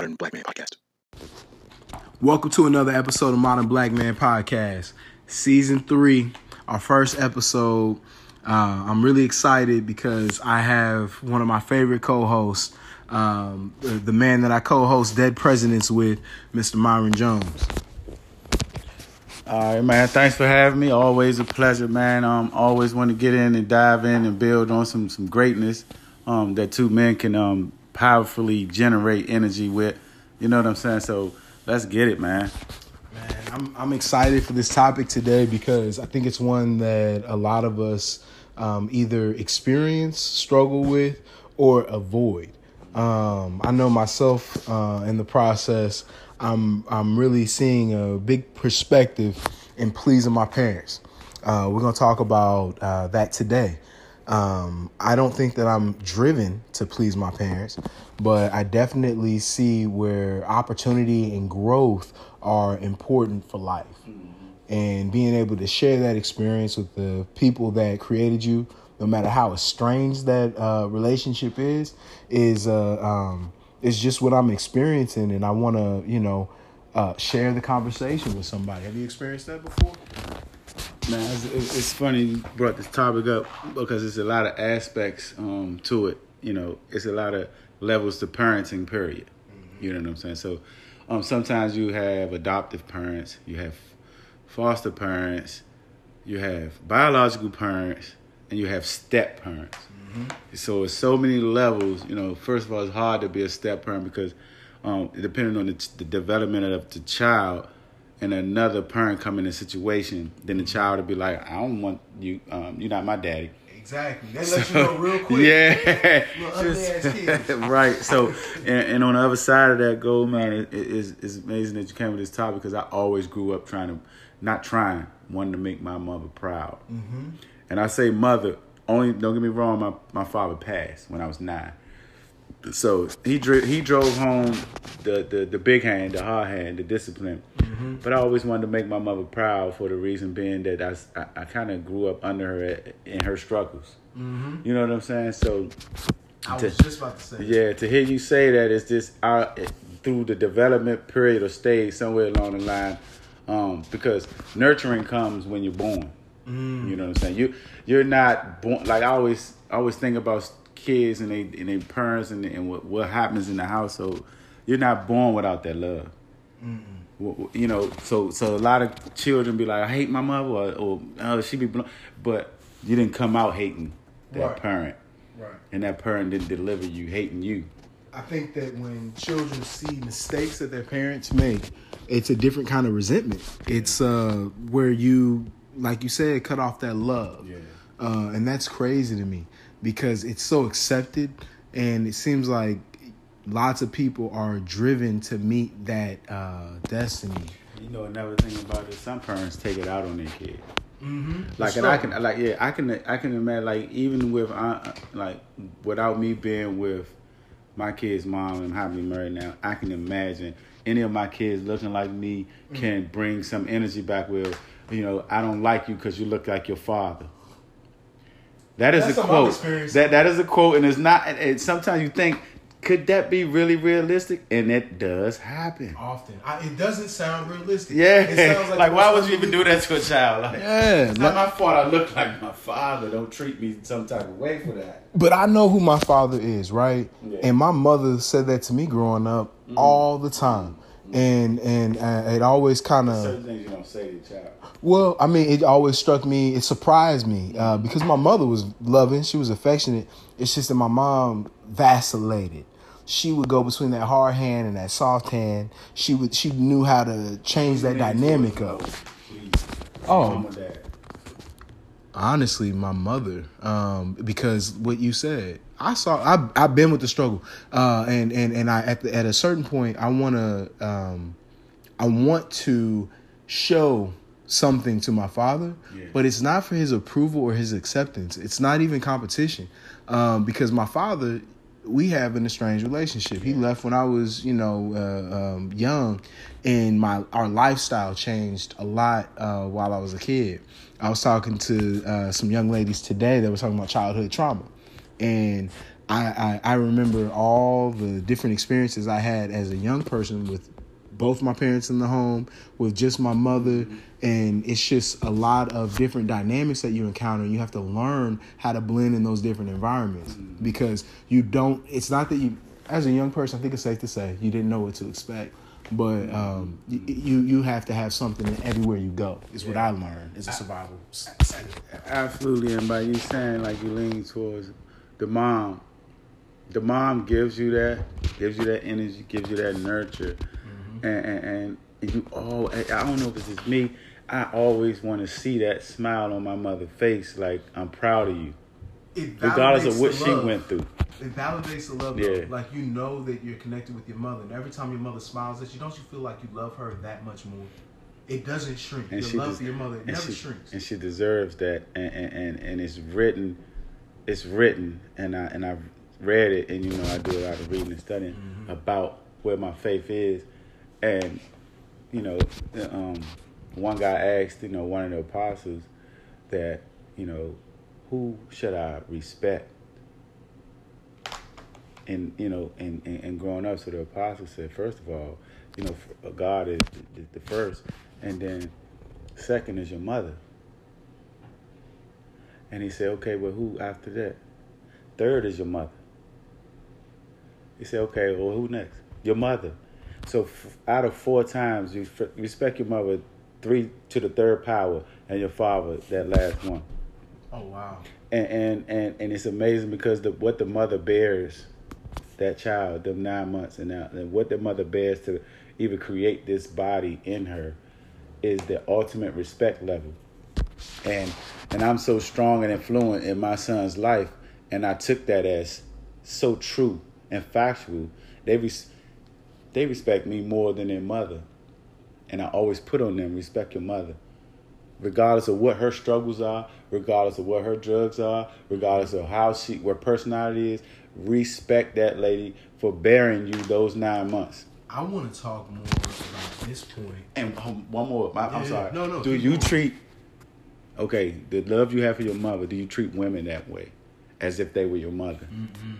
Modern Black Man Podcast. Welcome to another episode of Modern Black Man Podcast, Season 3, our first episode. Uh, I'm really excited because I have one of my favorite co hosts, um, the, the man that I co host Dead Presidents with, Mr. Myron Jones. All right, man. Thanks for having me. Always a pleasure, man. Um, always want to get in and dive in and build on some some greatness um, that two men can um, powerfully generate energy with. You know what I'm saying? So let's get it, man. Man, I'm I'm excited for this topic today because I think it's one that a lot of us um, either experience, struggle with, or avoid. Um, I know myself uh, in the process. I'm I'm really seeing a big perspective in pleasing my parents. Uh, we're gonna talk about uh, that today. Um, I don't think that I'm driven to please my parents, but I definitely see where opportunity and growth are important for life. And being able to share that experience with the people that created you, no matter how estranged that uh, relationship is, is uh, um, is just what I'm experiencing, and I want to, you know, uh, share the conversation with somebody. Have you experienced that before? Man, it's, it's funny you brought this topic up because there's a lot of aspects um, to it. You know, it's a lot of levels to parenting. Period. You know what I'm saying? So, um, sometimes you have adoptive parents, you have foster parents, you have biological parents, and you have step parents. So it's so many levels. You know, first of all, it's hard to be a step parent because um, depending on the, the development of the child, and another parent come in a situation, then the child will be like, "I don't want you. Um, you're not my daddy." Exactly. They let you know real quick. Yeah, Little ugly ass kids. right. So, and, and on the other side of that goal, man, it, it, it's, it's amazing that you came with this topic because I always grew up trying to, not trying, wanting to make my mother proud. Mm-hmm. And I say mother only. Don't get me wrong. My my father passed when I was nine. So he dri- he drove home the, the the big hand, the hard hand, the discipline. Mm-hmm. But I always wanted to make my mother proud for the reason being that I, I, I kind of grew up under her in her struggles. Mm-hmm. You know what I'm saying? So I to- was just about to say. yeah, to hear you say that is just out through the development period or stage somewhere along the line, um, because nurturing comes when you're born. Mm. You know what I'm saying? You you're not born like I always I always think about kids and they and their parents and, and what what happens in the household. You're not born without that love. W- You know, so so a lot of children be like, I hate my mother, or, or oh, she be, bl-. but you didn't come out hating that Right. parent, Right. and that parent didn't deliver you hating you. I think that when children see mistakes that their parents make, it's a different kind of resentment. It's uh where you, like you said, cut off that love. Yeah. Uh, and that's crazy to me because it's so accepted, and it seems like lots of people are driven to meet that uh, destiny. You know another thing about it, some parents take it out on their kid. Mm-hmm. Like and I can like yeah I can I can imagine like even with uh, like without me being with my kid's mom and happily married now I can imagine any of my kids looking like me can bring some energy back with you know I don't like you because you look like your father. That is That's a quote. That that is a quote, and it's not. And and sometimes you think, could that be really realistic? And it does happen. Often, I, it doesn't sound realistic. Yeah, it sounds like, why would you even do that to a child? Like, Yeah, it's not my fault. I look like my father. Don't treat me some type of way for that. But I know who my father is, right? Yeah. And my mother said that to me growing up all the time, and and uh, it always kind of Certain things you don't say to your child. well, I mean, it always struck me. It surprised me uh, because my mother was loving, she was affectionate. It's just that my mom vacillated. She would go between that hard hand and that soft hand. She would she knew how to change that dynamic up. Oh. Mom or dad. honestly my mother um because what you said i saw i've, I've been with the struggle uh and and and i at, the, at a certain point i want to um i want to show something to my father Yeah. but it's not for his approval or his acceptance it's not even competition um because my father we have an estranged relationship. He left when i was you know uh, um, young and my our lifestyle changed a lot uh, while i was a kid. I was talking to uh, some young ladies today that were talking about childhood trauma. And I, I, I remember all the different experiences I had as a young person with both my parents in the home, with just my mother, and it's just a lot of different dynamics that you encounter. You have to learn how to blend in those different environments because you don't. It's not that you, as a young person, I think it's safe to say you didn't know what to expect. But um, you, you you have to have something everywhere you go. Is what I learned as a survival. Absolutely, and by you saying like you lean towards the mom, the mom gives you that, gives you that energy, gives you that nurture. And, and, and you all. I don't know if it's just me. I always want to see that smile on my mother's face, like I'm proud of you, regardless of what she went through. It validates the love. Yeah. Like you know that you're connected with your mother, and every time your mother smiles at you, don't you feel like you love her that much more? It doesn't shrink. And your love des- for your mother never she, shrinks. And she deserves that, and, and, and, and it's written, it's written, and I and I've read it, and you know I do a lot of reading and studying mm-hmm. about where my faith is, and you know, um, one guy asked, you know, one of the apostles that, you know, who should I respect? And you know, and, and, and growing up, so the apostle said, first of all, you know, uh, God is the, the first, and then second is your mother. And he said, okay, well, who after that? Third is your mother. He said, okay, well, who next? Your mother. So f- out of four times, you f- respect your mother three to the third power, and your father that last one. Oh wow! And and and, and it's amazing because the what the mother bears, that child, them nine months, and now and what the mother bears to even create this body in her, is the ultimate respect level. And and I'm so strong and influent in my son's life, and I took that as so true and factual. They res- they respect me more than their mother and I always put on them respect your mother. Regardless of what her struggles are, regardless of what her drugs are, regardless of how she what personality is, respect that lady for bearing you those nine months. I want to talk more about this point. And um, one more, I, am sorry. No, no. Do you treat okay the love you have for your mother? Do you treat women that way, as if they were your mother? Mm-hmm.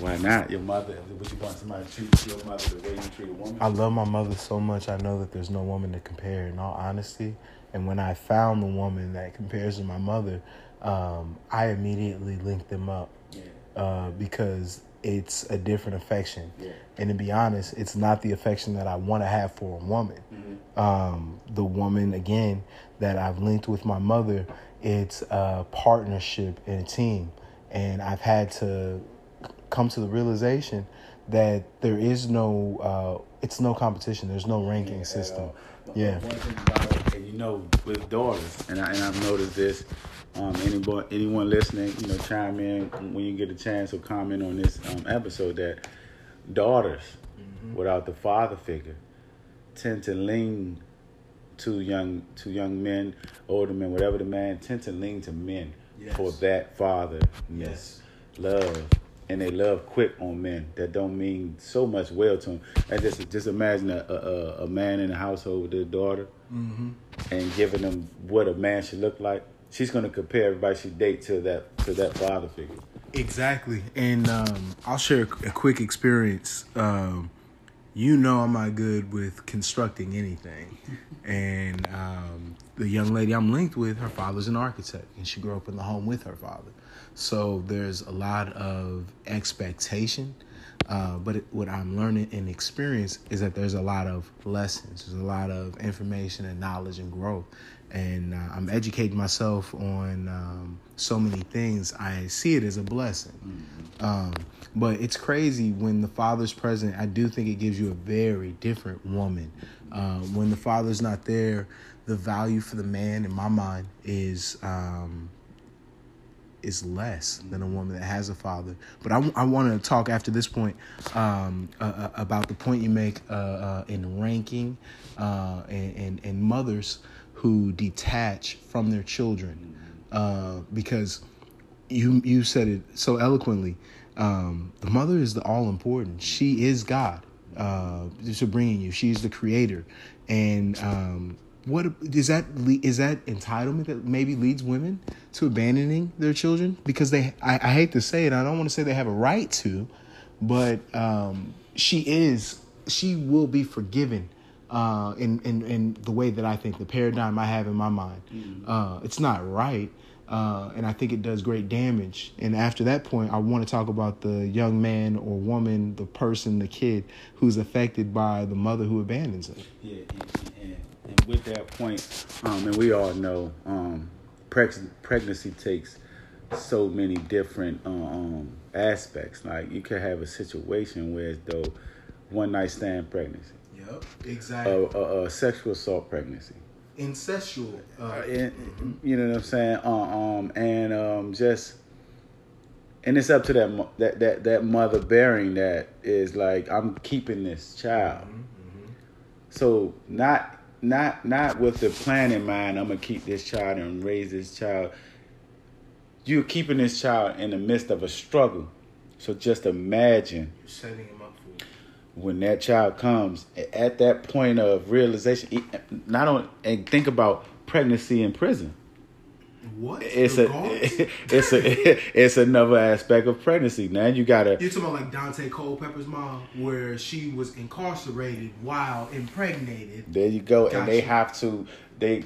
Why not? Your mother. Would you want somebody to treat your mother the way you treat a woman? I love my mother so much. I know that there's no woman to compare. In all honesty, and when I found the woman that compares to my mother, um, I immediately linked them up yeah. uh, because it's a different affection. Yeah. And to be honest, it's not the affection that I want to have for a woman. Mm-hmm. Um, the woman again that I've linked with my mother, it's a partnership and a team, and I've had to come to the realization that there is no uh, it's no competition. There's no ranking yeah, system. Yeah. About you know, with daughters, and I, and I've noticed this. Um, anyone anyone listening, you know, chime in when you get a chance or comment on this um, episode that daughters mm-hmm. without the father figure tend to lean to young to young men, older men, whatever the man tend to lean to men yes. for that father, yes, love, and they love quick on men that don't mean so much well to them. And just just imagine a a, a man in a household with their daughter mm-hmm. and giving them what a man should look like. She's gonna compare everybody she date to that to that father figure. Exactly, and um, I'll share a quick experience. Um, you know, I'm not good with constructing anything, and um, the young lady I'm linked with, her father's an architect, and she grew up in the home with her father. So there's a lot of expectation. Uh, but it, what I'm learning and experience is that there's a lot of lessons, there's a lot of information and knowledge and growth. And uh, I'm educating myself on um, so many things. I see it as a blessing. Mm-hmm. Um, but it's crazy when the father's present. I do think it gives you a very different woman. Uh, when the father's not there, the value for the man, in my mind, is um, is less than a woman that has a father. But I, I want to talk after this point um, uh, uh, about the point you make uh, uh, in ranking uh, and, and, and, mothers who detach from their children. Uh, because you, you said it so eloquently. Um, the mother is the all important. She is God. Uh, bringing you. She's the creator, and um, what is that? Is that entitlement that maybe leads women to abandoning their children because they? I, I hate to say it. I don't want to say they have a right to, but um, she is. She will be forgiven uh, in, in in the way that I think the paradigm I have in my mind. Mm-hmm. Uh, it's not right, uh, and I think it does great damage. And after that point, I want to talk about the young man or woman, the person, the kid who's affected by the mother who abandons them. Yeah, and with that point, um, and we all know um, preg- pregnancy takes so many different uh, um, aspects. Like you could have a situation where though one night stand pregnancy. Yep, exactly. A, a, a sexual assault pregnancy. Incestual. Uh, uh, and, you know what I'm saying? Uh, um, and um, just and it's up to that that that that mother bearing that is like I'm keeping this child. Mm-hmm, mm-hmm. So not not not with the plan in mind. I'm gonna keep this child and raise this child. You're keeping this child in the midst of a struggle. So just imagine You're setting him up for when that child comes at that point of realization. Not only and think about pregnancy in prison. What? It's a it's a it's another aspect of pregnancy. Now you gotta. You're talking about like Daunte Culpepper's mom, where she was incarcerated while impregnated. There you go, gotcha. and they have to they.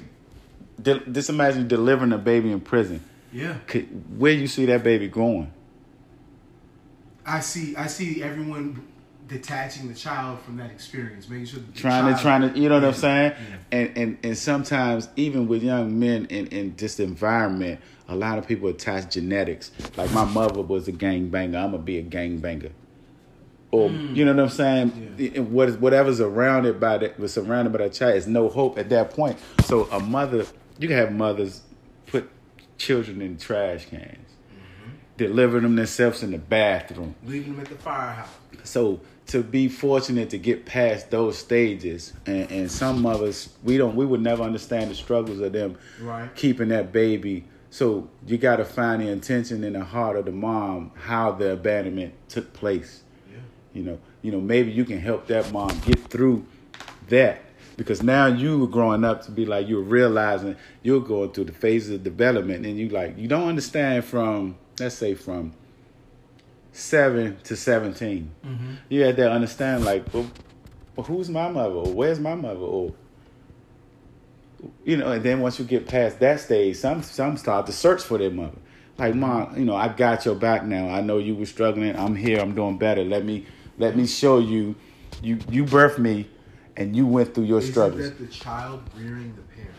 Just imagine delivering a baby in prison. Yeah. Where you see that baby going? I see. I see everyone detaching the child from that experience, making sure trying child, to trying to you know what I'm saying, yeah. and and and sometimes even with young men in in this environment, a lot of people attach genetics. Like my mother was a gang banger, I'm gonna be a gang banger. Or mm. you know what I'm saying? Yeah. What is whatever's around it by that was surrounded by that child is no hope at that point. So a mother, you can have mothers put children in trash cans, mm-hmm. deliver them themselves in the bathroom, leaving them at the firehouse. So to be fortunate to get past those stages. And, and some us we don't we would never understand the struggles of them right. keeping that baby. So you got to find the intention in the heart of the mom how the abandonment took place. Yeah. you know you know maybe you can help that mom get through that. Because now you were growing up to be like you're realizing you're going through the phases of development. And you like you don't understand from let's say from seven to 17 mm-hmm. you had to understand like well, well, who's my mother? Or where's my mother? Or you know and then once you get past that stage some some start to search for their mother. Like mom you know i got your back now. I know you were struggling. I'm here. I'm doing better. Let me let me show you. You you birthed me and you went through your Is struggles. that the child rearing the parent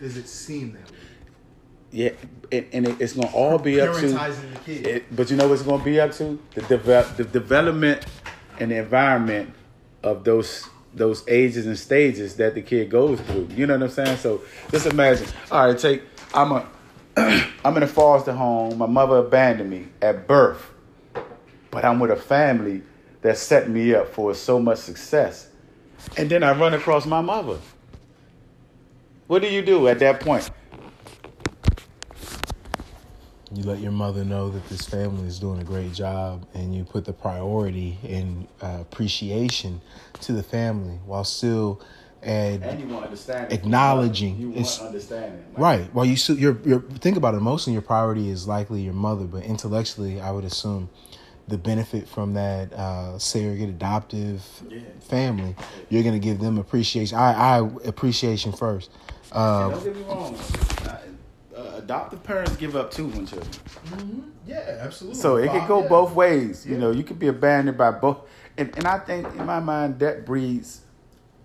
does it seem that way? Yeah, and, and it, it's gonna all be up to. It, but you know what's gonna be up to the develop the development and the environment of those those ages and stages that the kid goes through. You know what I'm saying? So just imagine. All right, take I'm a I'm in a foster home. My mother abandoned me at birth, but I'm with a family that set me up for so much success, and then I run across my mother. What do you do at that point? You let your mother know that this family is doing a great job and you put the priority and uh, appreciation to the family while still and, and you want understand acknowledging you want understanding. Like, right. Well you still you're, you're think about it emotionally your priority is likely your mother but intellectually i would assume the benefit from that uh, surrogate adoptive yeah. family you're going to give them appreciation i i appreciation first. Uh, don't get me wrong adoptive parents give up too when children. Mm-hmm. Yeah, absolutely. So it could go yeah. both ways. You yeah. know, you could be abandoned by both, and and I think in my mind that breeds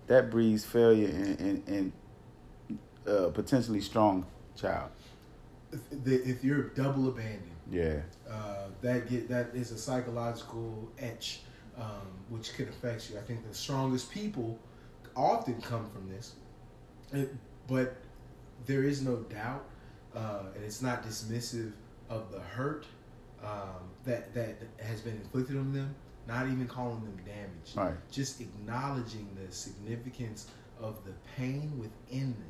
that breeds failure and in, in uh, potentially strong child. If, if you're double abandoned, yeah, uh, that get that is a psychological etch, um, which could affect you. I think the strongest people often come from this, it, but there is no doubt uh, and it's not dismissive of the hurt um, that that has been inflicted on them. Not even calling them damaged. Right. Just acknowledging the significance of the pain within them.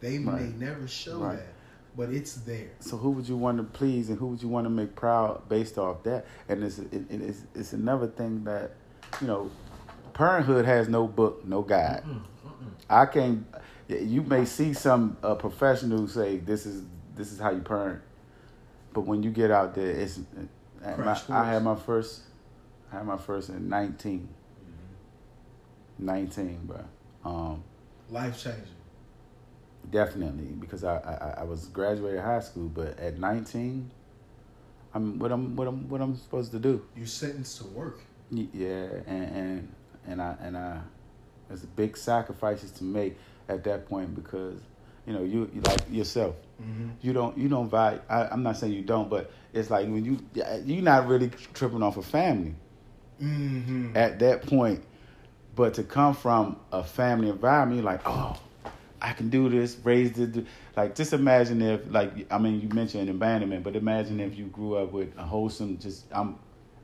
They right. may never show right. that, but it's there. So who would you want to please, and who would you want to make proud based off that? And it's it, it's it's another thing that you know, parenthood has no book, no guide. Mm-mm, mm-mm. I can't you may see some uh, professional say this is this is how you parent, but when you get out there, it's. My, I had my first, I had my first in 19. 19, bro. Um, Life changing. definitely because I, I I was graduated high school, but at 19, I'm what I'm what I'm what I'm supposed to do. You're sentenced to work. Yeah, and and and I and I, there's big sacrifices to make at that point because you know you you like yourself. Mm-hmm. You don't you don't value. I, I'm not saying you don't, but it's like when you you're not really tripping off a family Mm-hmm. at that point. But to come from a family environment, you're like, oh, I can do this, Raised it like. Just imagine if, like, I mean, you mentioned abandonment, but imagine if you grew up with a wholesome, just I'm,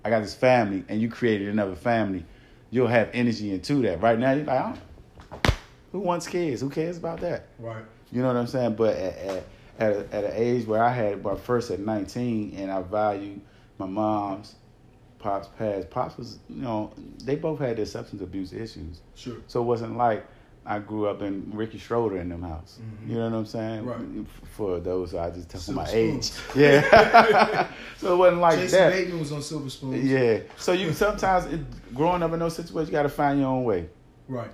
I got this family, and you created another family, you'll have energy into that. Right now, you're like, oh, who wants kids? Who cares about that? Right. You know what I'm saying? But at at, at, a, at an age where I had my first at 19, and I value my mom's, pops past. Pops was, you know, they both had their substance abuse issues, Sure. so it wasn't like I grew up in Ricky Schroder in them house. Mhm. You know what I'm saying? Right. For those, I just tell Silver my age. Yeah. so it wasn't like Jason that. Bateman was on Silver Spoons. Yeah. So you sometimes it, growing up in those situations, you got to find your own way, Right.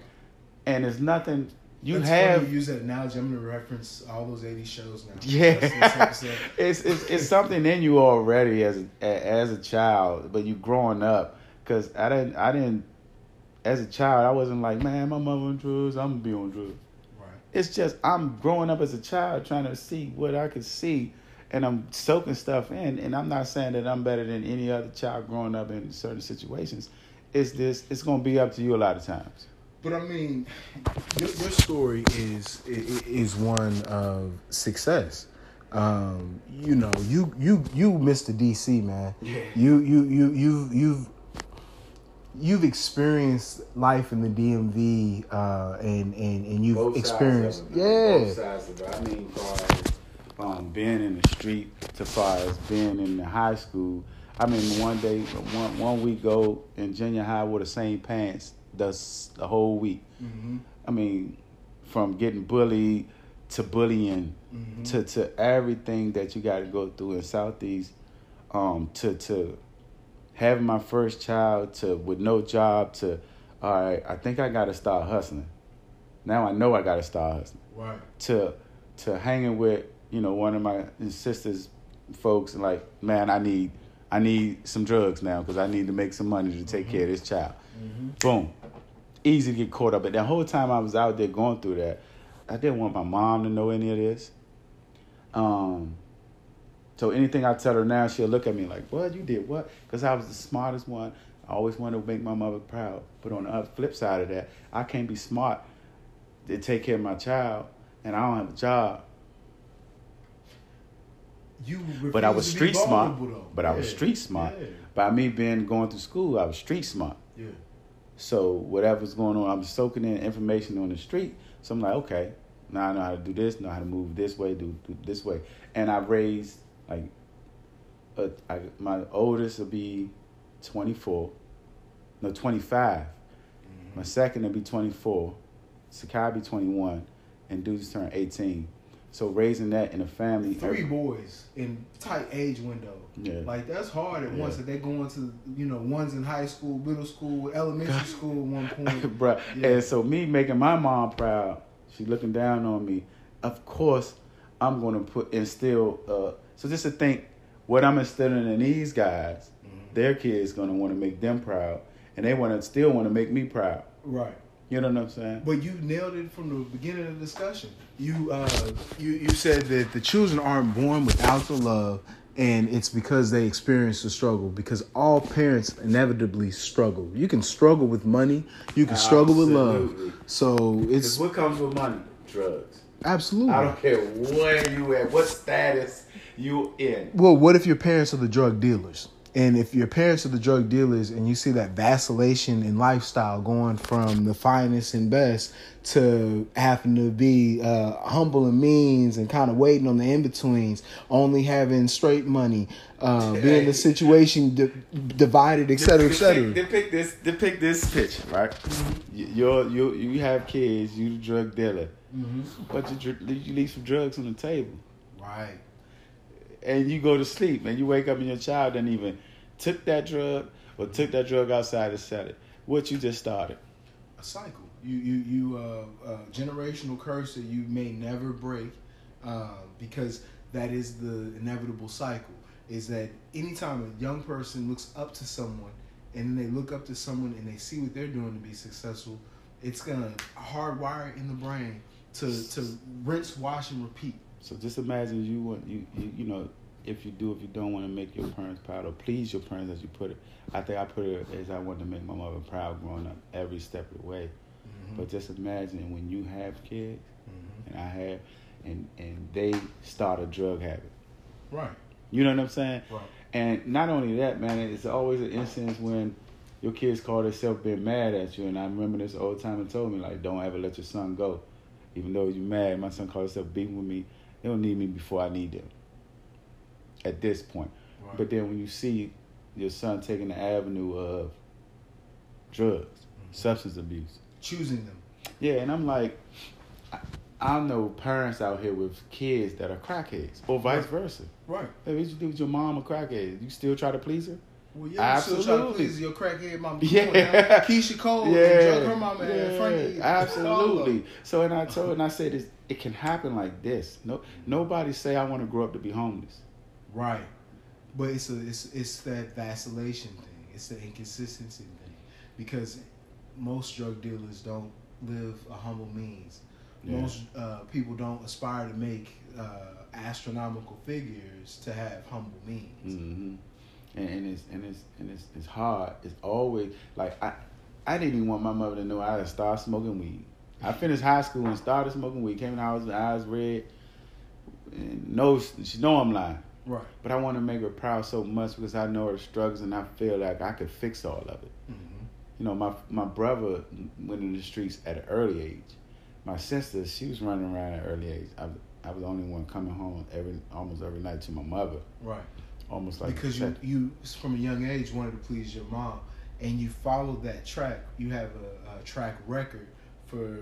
and there's nothing you That's have. You use that analogy. I'm gonna reference all those '80s shows now. Yeah, That's it's, it's it's something in you already as a, as a child, but you growing up. Cause I didn't I didn't as a child I wasn't like man my mother on drugs I'm gonna be on drugs. Right. It's just I'm growing up as a child trying to see what I could see, and I'm soaking stuff in. And I'm not saying that I'm better than any other child growing up in certain situations. It's this it's gonna be up to you a lot of times. But I mean, your, your story is is one of success. Um, you know, you you you Mr. DC man. Yeah. You you you you you've you've experienced life in the DMV, uh, and and and you've experienced yeah. Both sides of it. I mean, far as um, being in the street to far as being in the high school. I mean, one day, one one week go in junior high with the same pants the the whole week. Mm-hmm. I mean, from getting bullied to bullying Mhm. to to everything that you got to go through in Southeast, um, to to having my first child to with no job to, all right, I think I got to start hustling. Now I know I got to start hustling. Right. To to hanging with you know one of my sisters, folks, and like man, I need I need some drugs now because I need to make some money to take care of this child. Mm-hmm. Boom. Easy to get caught up. But the whole time I was out there going through that, I didn't want my mom to know any of this. Um, so anything I tell her now, she'll look at me like, "What you did? What?" Because I was the smartest one. I always wanted to make my mother proud. But on the flip side of that, I can't be smart to take care of my child, and I don't have a job. You But I was refuse to be street smart. though. But I was street smart. Yeah. By me being going through school, I was street smart. Yeah. So whatever's going on, I'm soaking in information on the street. So I'm like, okay, now I know how to do this, know how to move this way, do, do this way. And I raised like, uh, I, my oldest will be 24, no 25. My second will be 24, Sakai will be 21, and dudes turn 18. So raising that in a family, Three boys in tight age window. Yeah. Like that's hard at Yeah. once. That they're going to, you know, one's in high school, middle school, elementary school at one point. Bruh. Yeah. And so me making my mom proud, she looking down on me. Of course, I'm gonna put instill. Uh, so just to think, what I'm instilling in these guys, Mhm. their kids gonna want to make them proud, and they want to still want to make me proud. Right. You know what I'm saying? But you nailed it from the beginning of the discussion. You uh you, you said that the children aren't born without the love and it's because they experience the struggle because all parents inevitably struggle. You can struggle with money, you can struggle with love. So it's what comes with money? Drugs. absolutely. I don't care where you at, what status you in. Well, what if your parents are the drug dealers? And if your parents are the drug dealers and you see that vacillation in lifestyle going from the finest and best to having to be uh, humble and means and kind of waiting on the in betweens, only having straight money, uh, being the situation di- divided, et cetera, et cetera. Depict, this. Depict this picture, right? You, you're, you you have kids. You the drug dealer. Mm-hmm. but you, you leave some drugs on the table, Right. And you go to sleep, and you wake up and your child didn't even took that drug or took that drug outside and sell it. What you just started. A cycle. You you you uh, uh, generational curse that you may never break, um, because that is the inevitable cycle. Is that anytime a young person looks up to someone, and then they look up to someone and they see what they're doing to be successful, it's gonna hardwire in the brain to to rinse, wash, and repeat. So just imagine you want you, you you know if you do if you don't want to make your parents proud or please your parents as you put it. I think I put it as I wanted to make my mother proud growing up every step of the way. But just imagine when you have kids Mhm. and I have and and they start a drug habit. Right. You know what I'm saying? Right. And not only that, man, it's always an instance when your kids call themselves being mad at you. And I remember this old timer told me, like, don't ever let your son go. Even though you're mad, my son called himself beating with me. They don't need me before I need them. At this point. Right. But then when you see your son taking the avenue of drugs, Mm-hmm. substance abuse. choosing them. Yeah, and I'm like, I, I know parents out here with kids that are crackheads, or vice versa. Right. Hey, what you do with your mom a crackhead? You still try to please her? Well, yeah, you still try to Absolutely. please your crackhead mama. Yeah. Come on now. Keyshia Cole, yeah, drug her mama, yeah, and Frankie. absolutely. So, and I told, and I said, this, it can happen like this. No, nobody say I want to grow up to be homeless. Right, but it's a it's it's that vacillation thing. It's the inconsistency thing because most drug dealers don't live a humble means. Yeah. Most uh, people don't aspire to make uh, astronomical figures to have humble means. hmm And, and it's and it's and it's it's hard. It's always like I, I didn't even want my mother to know I had started smoking weed. I finished high school and started smoking weed. Came in the house, eyes red. And no, she know I'm lying. Right. But I want to make her proud so much because I know her struggles and I feel like I could fix all of it. hmm You know, my my brother went in the streets at an early age. My sister, she was running around at an early age. I, I was the only one coming home every almost every night to my mother, Right. Almost like because you you from a young age wanted to please your mom, and you followed that track. You have a, a track record for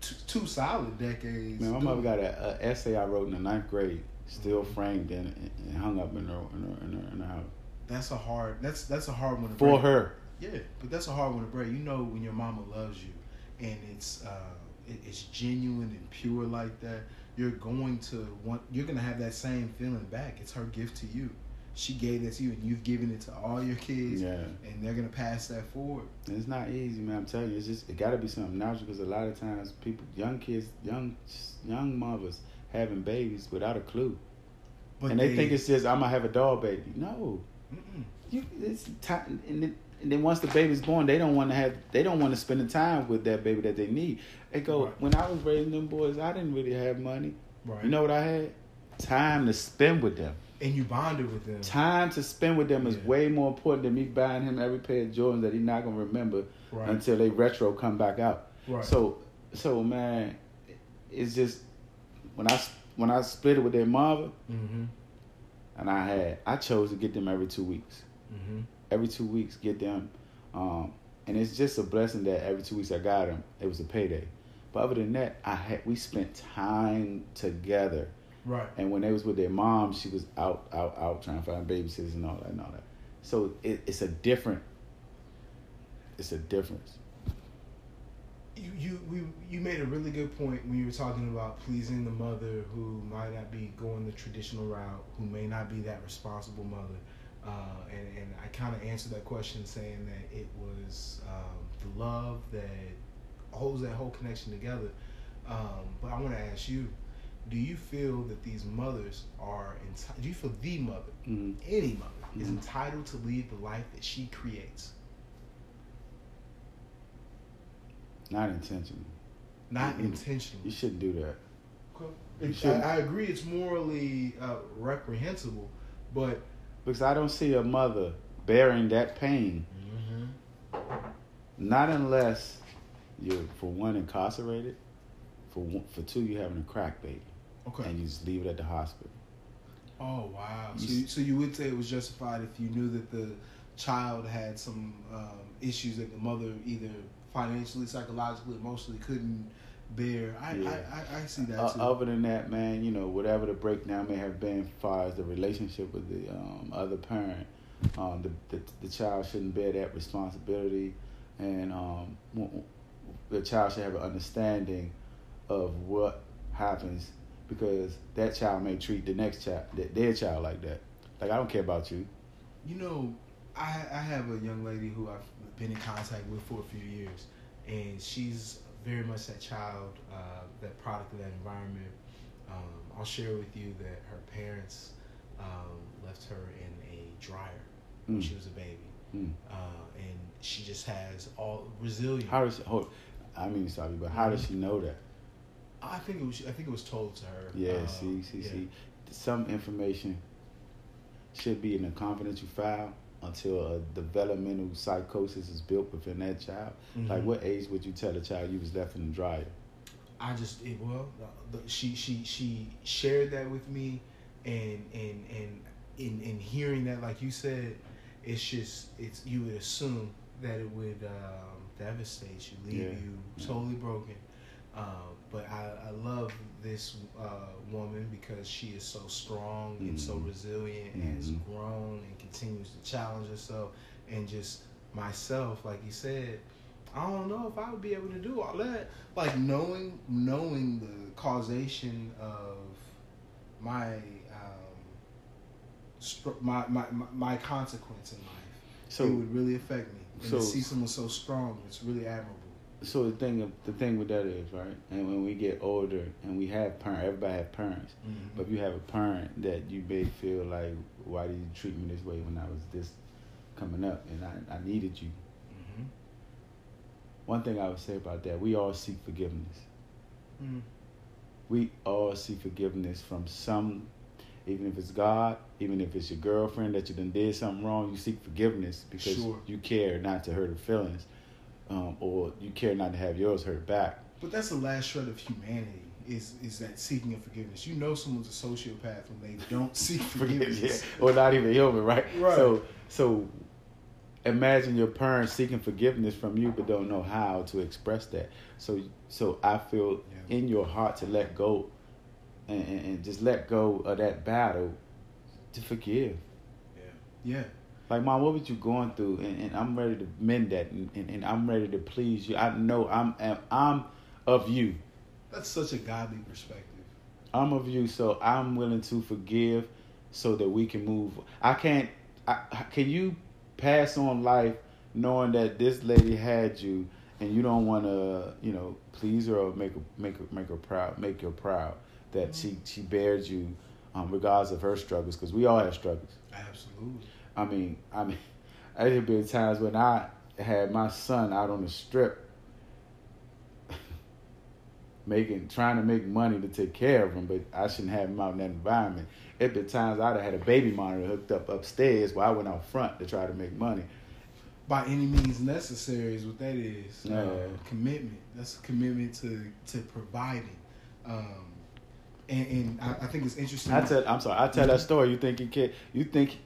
t- two solid decades. Man, my mother got an essay I wrote in the ninth grade, still Mm-hmm. framed and, and hung up in her in her, in her, in her house That's a hard. That's that's a hard one to for break. her. Yeah, but that's a hard one to break. You know when your mama loves you, and it's uh, it, it's genuine and pure like that. You're going to want. You're gonna have that same feeling back. It's her gift to you. She gave that to you, and you've given it to all your kids. Yeah. And they're gonna pass that forward. And It's not easy, man. I'm telling you, it's just it got to be something natural because a lot of times people, young kids, young young mothers having babies without a clue, But and they, think it's just I'm gonna have a doll baby. No, Mm-mm. you it's time and then, and then once the baby's born they don't want to have they don't want to spend the time with that baby that they need they go Right. when i was raising them boys i didn't really have money right. you know what i had time to spend with them and you bonded with them. time to spend with them is way more important than me buying him every pair of jordans that he's not gonna remember Right. until they retro come back out Right. so so man it's just when i when i split it with their mother Mm-hmm. and i had i chose to get them every two weeks Mm-hmm. every two weeks get them um, and it's just a blessing that every two weeks i got them it was a payday but other than that i had we spent time together Right. and when they was with their mom she was out out out trying to find babysitters and all that and all that so it, it's a different it's a difference You you we, you made a really good point when you were talking about pleasing the mother who might not be going the traditional route, who may not be that responsible mother, uh, and and I kind of answered that question saying that it was um, the love that holds that whole connection together. Um, but I want to ask you, do you feel that these mothers are enti- do you feel the mother, Mhm. any mother, is Mhm. entitled to lead the life that she creates, not intentionally. not intentionally? you shouldn't do that You I. I agree it's morally uh, reprehensible, but because i don't see a mother bearing that pain Not unless you're for one incarcerated, for one, for two you're having a crack baby, okay. and you just leave it at the hospital. Oh wow! So You- you, so you would say it was justified if you knew that the child had some um, issues that the mother either financially, psychologically, emotionally couldn't bear. I, Yeah. I, I, I see that Uh, too. other than that, man, you know, whatever the breakdown may have been, as far as the relationship with the um, other parent, um, the, the the child shouldn't bear that responsibility, and um, the child should have an understanding of what happens because that child may treat the next child, th- their child, like that. Like I don't care about you. You know, I I have a young lady who I've been in contact with for a few years, and she's very much that child, uh, that product of that environment. Um, I'll share with you that her parents um, left her in a dryer when Mm. she was a baby, Mm. uh, and she just has all resilience. How does she, hold, I mean, sorry, but how does she know that? I think it was. I think it was told to her. Yeah, uh, see, see, yeah. see. Some information should be in a confidential file until a developmental psychosis is built within that child. Like, Mhm. what age would you tell a child you was left in the dryer? I just it, well, she she she shared that with me, and and and in in hearing that, like you said, it's just it's you would assume that it would um, devastate you, leave Yeah. you totally broken. Um, but I, I love this uh, woman because she is so strong and so Mhm. resilient and has Mhm. grown and continues to challenge herself and just myself, like you said, I don't know if I would be able to do all that. Like knowing knowing the causation of my um, my my my consequence in life, So, it would really affect me. And so- to see someone so strong, it's really admirable. So the thing, of, the thing with that is right. And when we get older and we have parents, everybody have parents. But if you have a parent that you may feel like, why did you treat me this way when I was this coming up and I, I needed you? Mhm. One thing I would say about that, we all seek forgiveness. Mhm. we all seek forgiveness from some, even if it's God, even if it's your girlfriend that you done did something wrong, you seek forgiveness because Sure. you care not to hurt her feelings, um, or you care not to have yours hurt back. But that's the last shred of humanity. Is is that seeking of forgiveness? You know someone's a sociopath when they don't seek forgiveness. yeah. or not even human, right? Right. So, so imagine your parents seeking forgiveness from you, but don't know how to express that. So, so I feel Yeah. in your heart to let go, and, and, and just let go of that battle to forgive. Yeah. Yeah. Like, mom, what was you going through? And, and I'm ready to mend that, and, and, and I'm ready to please you. I know I'm I'm of you. That's such a godly perspective. I'm of you, so I'm willing to forgive, so that we can move. I can't. I, can you pass on life knowing that this lady had you, and you don't want to, you know, please her or make her make her make her proud, make her proud that she she bears you, um, regardless of her struggles, because we all have struggles. Absolutely. I mean, I mean, there have been times when I had my son out on the strip, making, trying to make money to take care of him, but I shouldn't have him out in that environment. At the times I'd have had a baby monitor hooked up upstairs while I went out front to try to make money. By any means necessary is what that is. Yeah. Uh, commitment. That's a commitment to to providing. Um, and, and I, I think it's interesting. I tell, I'm sorry, I tell that story. You think he care? You think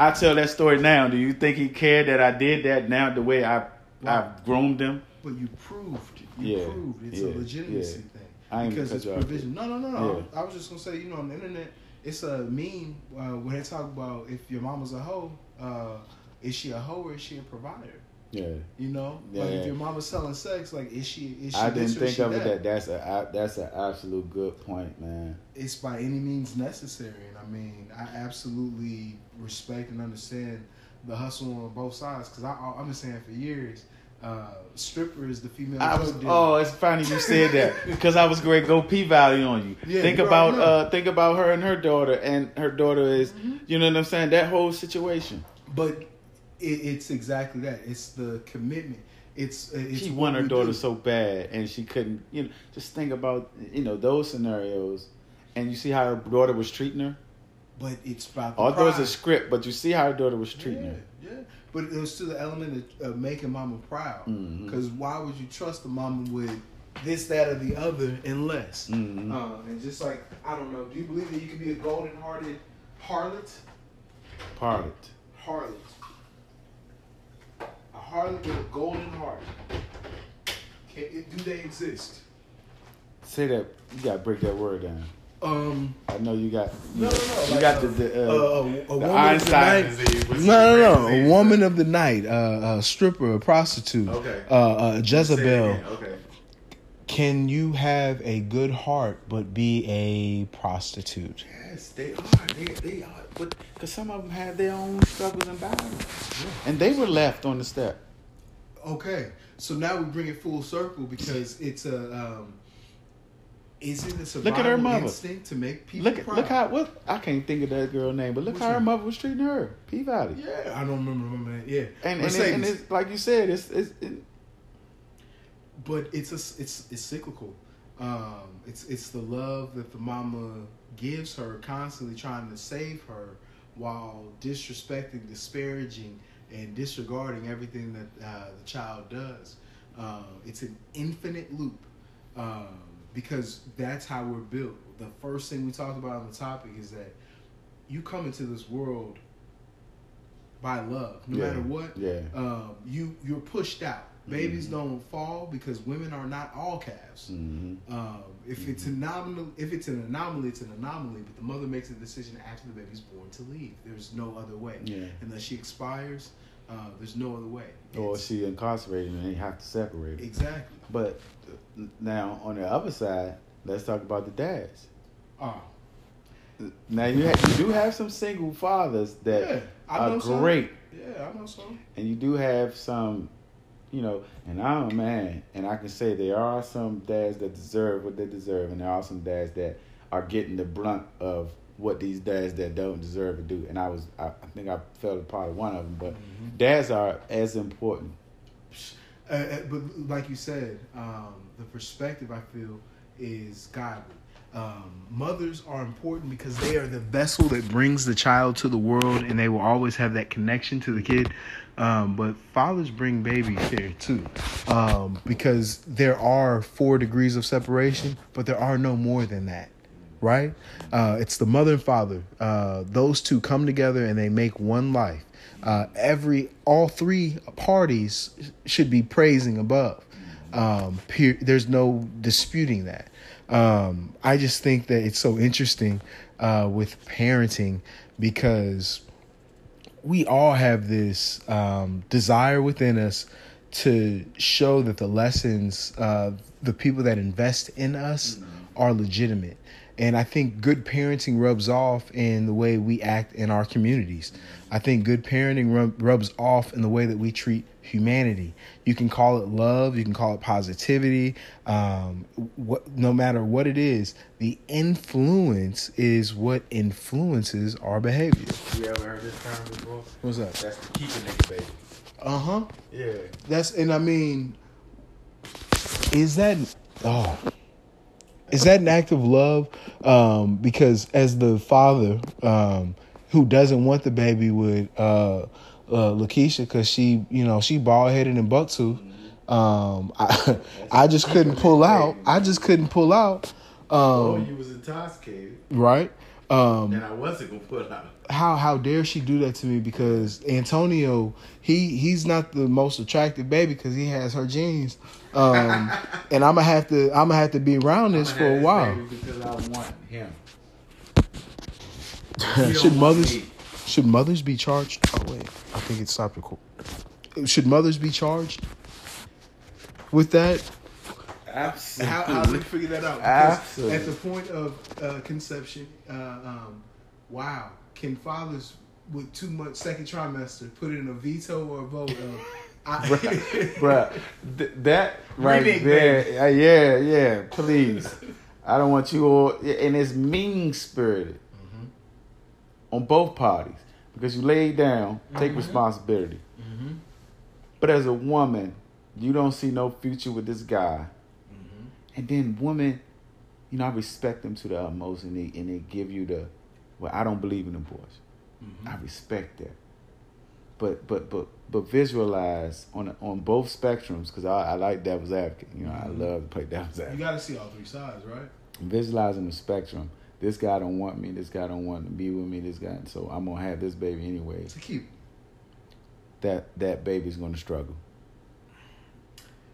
I tell that story now? Do you think he cared that I did that now? The way I I Right. groomed him. but you proved. You Yeah, proved. It's yeah, a legitimacy yeah. thing. I ain't because it's provision. No, no, no, no. Yeah. I was just gonna say, you know, on the internet, it's a meme uh, where they talk about if your mama's a hoe, uh, is she a hoe or is she a provider? Yeah. You know, like if your mama's selling sex, like is she? Is she I didn't think of it that? that that's a that's an absolute good point, man. It's by any means necessary, I mean, I absolutely respect and understand the hustle on both sides because I, I- I've been saying for years, uh, stripper is the female. I was oh, it's funny you said that because I was going to go P-Valley on you. Yeah, think you about already uh think about her and her daughter, and her daughter is Mm-hmm. you know what I'm saying that whole situation. But it, it's exactly that. It's the commitment. It's, it's she what wanted her daughter do. so bad, and she couldn't. You know, just think about you know those scenarios, and you see how her daughter was treating her. But it's about the Although it's a script, but you see how her daughter was treating yeah, her. yeah. But it was to the element of, of making mama proud. Mhm. Because why would you trust a mama with this, that, or the other unless? Mhm. Uh, and just like I don't know, do you believe that you can be a golden-hearted harlot? Part Harlot. A harlot with a golden heart. Can, do they exist? Say that. You gotta break that word down. Um, I know you got. You, No, no, no, You like got a- the, the, uh, uh, a, a the woman of the Einstein night. disease. No, no, no. crazy. A woman of the night, uh, a stripper, a prostitute, Okay. uh, uh, Jezebel. Okay. Can you have a good heart but be a prostitute? Yes, they are. They, they are. But because some of them have their own struggles and battles, and they were left on the step. Okay, so now we bring it full circle because it's a. Um, is it a survival Look at her mother. instinct to make people Look at proud? look how what I can't think of that girl name, but look Which how her one? mother was treating her, P-Valley. Yeah, I don't remember, remember name. Yeah, And and, it, and it's like you said, it's it's it, but it's a, it's it's cyclical. Um, it's it's the love that the mama gives her, constantly trying to save her, while disrespecting, disparaging, and disregarding everything that uh, the child does. Um, it's an infinite loop um, because that's how we're built. The first thing we talked about on the topic is that you come into this world by love, no Yeah. matter what yeah. um, you you're pushed out. Babies Mhm. don't fall because women are not all calves. hmm Um, if it's an anomaly, if it's an anomaly, it's an anomaly. But the mother makes a decision after the baby's born to leave. There's no other way. Yeah. Unless she expires, uh, there's no other way. Or It's- she incarcerated and they have to separate her. exactly. But uh, now on the other side, let's talk about the dads. Oh, Now you ha- you do have some single fathers that yeah, I know are some. great, Yeah, I know some. and you do have some, you know. And I'm a man, and I can say there are some dads that deserve what they deserve, and there are some dads that are getting the brunt of what these dads that don't deserve to do. And I was, I, I think I felt a part of one of them, but Mm-hmm. dads are as important. Uh, uh, but like you said, um, the perspective I feel is godly. Um, mothers are important because they are the vessel that brings the child to the world, and they will always have that connection to the kid. Um, but fathers bring babies here too, um, because there are four degrees of separation, but there are no more than that right? Uh, it's the mother and father. Uh, those two come together and they make one life. Uh, every all three parties should be praising above. Um, per, there's no disputing that. Um, I just think that it's so interesting uh, with parenting because we all have this um, desire within us to show that the lessons, uh, the people that invest in us, are legitimate. And I think good parenting rubs off in the way we act in our communities. I think good parenting rub, rubs off in the way that we treat humanity. You can call it love, you can call it positivity. Um, what, no matter what it is, the influence is what influences our behavior. You ever heard this term before? What's that? That's the keep a nigga baby. Uh huh. Yeah. That's and I mean, is that oh, is that an act of love? Um, because as the father, um, who doesn't want the baby with uh, uh Lakeisha because she, you know, she bald headed and buck tooth. Um, I, I just couldn't pull out. I just couldn't pull out. Oh, Um, you was intoxicated, right. Um, and I wasn't gonna put out. how how dare she do that to me? Because Antonio he he's not the most attractive baby because he has her genes. Um and I'm gonna have to I'm gonna have to be around this for a while. because I want him. should mothers should mothers be charged? Oh wait. I think it stopped recording. Should mothers be charged with that Absolutely. how, how do we figure that out Because Absolutely. at the point of uh, conception uh, um wow can fathers with too much second trimester put in a veto or a vote of I, Bruh, th- that right Remake, there, uh, yeah, yeah, please. I don't want you all, and it's mean spirited Mm-hmm. on both parties because you lay down, take Mhm. responsibility. Mhm. But as a woman, you don't see no future with this guy. And then women, you know, I respect them to the utmost, and they and they give you the, well, I don't believe in divorce. I Mhm. respect that. But but but but visualize on on both spectrums because I, I like devil's advocate. You know, I Mhm. love to play devil's advocate. You got to see all three sides, right? Visualizing the spectrum. This guy don't want me. This guy don't want to be with me. This guy, so I'm gonna have this baby anyway. To keep That that baby's gonna struggle.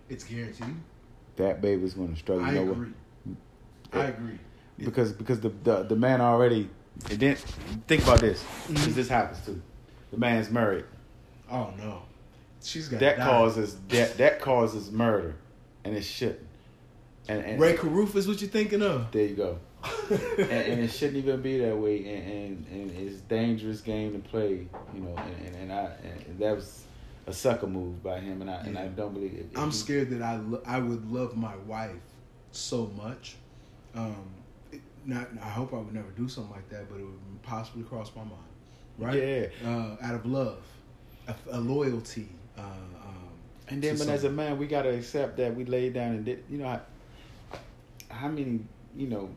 it's guaranteed. That baby's gonna struggle. I you know agree. what? I agree. because because the the, the man already. And then think about this. Mm-hmm. 'cause This happens too. The man's married. Oh no, she's got That causes that that causes murder, and it shouldn't. And, and Rae Carruth is what you're thinking of. there you go. and, and it shouldn't even be that way. And, and, and it's a dangerous game to play, you know. And, and, and I and that was a sucker move by him, and I and I don't believe it. I'm scared that I lo- I would love my wife so much. Um, it- not I hope I would never do something like that, but it would possibly cross my mind. Right? Yeah. Uh, out of love, a, a loyalty. Uh, um, And then, but as a man, we gotta accept that we laid down and did. You know, how, how many you know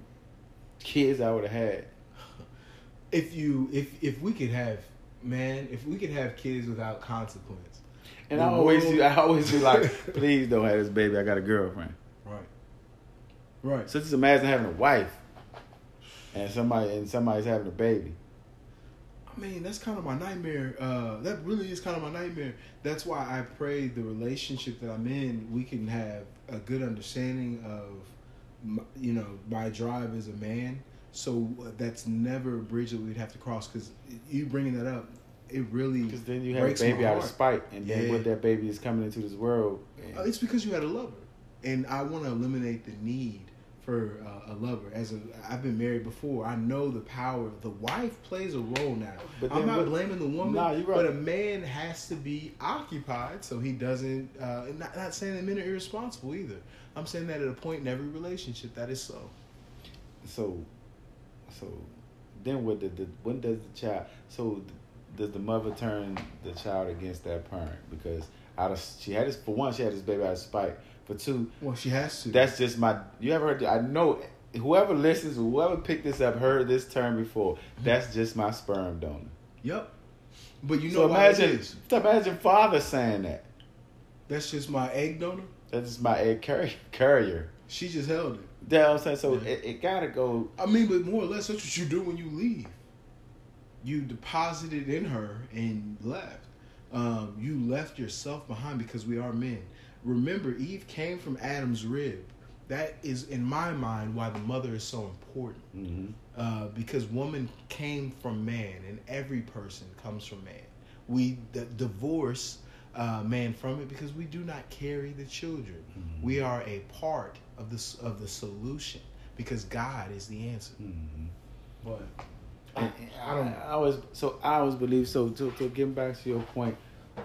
kids I would have had. if you if if we could have man, if we could have kids without consequence. And I always, world- I always be like, please don't have this baby. I got a girlfriend. Right. Right. So just imagine having a wife, and somebody and somebody's having a baby. I mean, that's kind of my nightmare. Uh, that really is kind of my nightmare. That's why I pray the relationship that I'm in, we can have a good understanding of, m- you know, my drive as a man. So uh, that's never a bridge that we'd have to cross. Because you bringing that up, it really Because then you have a baby out of spite, and then Yeah. what that baby is coming into this world. and- Uh, It's because you had a lover, and I want to eliminate the need for uh, a lover. As a, I've been married before, I know the power. The wife plays a role now. But I'm not what- blaming the woman, Nah, you're right. but a man has to be occupied so he doesn't. Uh, not, not saying that men are irresponsible either. I'm saying that at a point in every relationship that is so. so, so then what? Did the when does the child? So does the mother turn the child against that parent because out of she had this for one she had this baby out of spite. For two, Well, she has to. That's just my. You ever heard? I know whoever listens, whoever picked this up, heard this term before. Mm-hmm. That's just my sperm donor. yep. But you know so imagine, imagine father saying that. That's just my egg donor. That's just my egg carrier. carrier. She just held it. You know what I'm saying? So Yeah. it, it gotta go. I mean, but more or less, that's what you do when you leave. You deposited in her and left. Um, you left yourself behind because we are men. Remember, Eve came from Adam's rib. That is, in my mind, why the mother is so important. hmm Uh, because woman came from man, and every person comes from man. We d- divorce uh, man from it because we do not carry the children. Mhm. We are a part of the of the solution because God is the answer. hmm But I, I don't. I always so I always believe so. To, to get back to your point,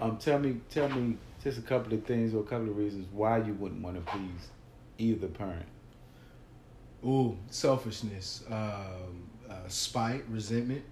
um, tell me, tell me just a couple of things or a couple of reasons why you wouldn't want to please either parent. Ooh, selfishness, um, uh, spite, resentment.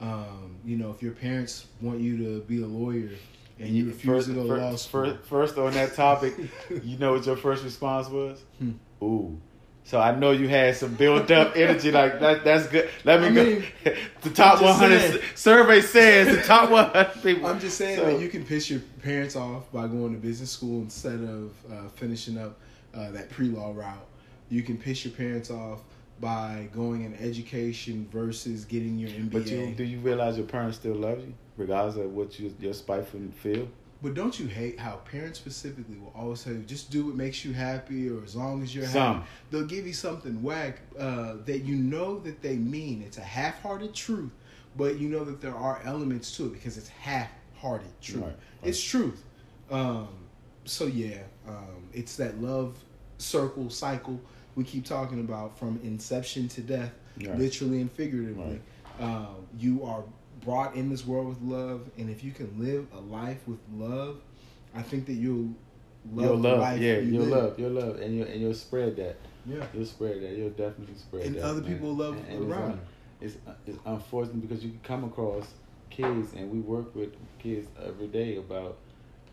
Um, you know, if your parents want you to be a lawyer and you refuse to go to law school, First, first on that topic, you know what your first response was? Hmm. Ooh. So I know you had some built up energy like that. That's good. Let me I go. mean, the top 100 saying. survey says the top 100 people. I'm just saying So- that you can piss your parents off by going to business school instead of uh, finishing up uh, that pre-law route. You can piss your parents off by going in education versus getting your MBA. But you, do you realize your parents still love you, regardless of what you, your spiteful and feel? But don't you hate how parents specifically will always say, just do what makes you happy, or as long as you're Some. happy. They'll give you something whack uh, that you know that they mean. It's a half-hearted truth, but you know that there are elements to it because it's half-hearted truth. Right, right. It's truth. Um, so yeah, um, it's that love circle cycle we keep talking about from inception to death, Right. literally and figuratively. Uh, you are brought in this world with love, and if you can live a life with love, I think that you'll love you'll love, life yeah, you love, you'll love, and you and you'll spread that. Yeah. You'll spread that. You'll definitely spread And that. And other man. people love And- and around It's, un- it's it's unfortunate because you come across kids, and we work with kids every day about.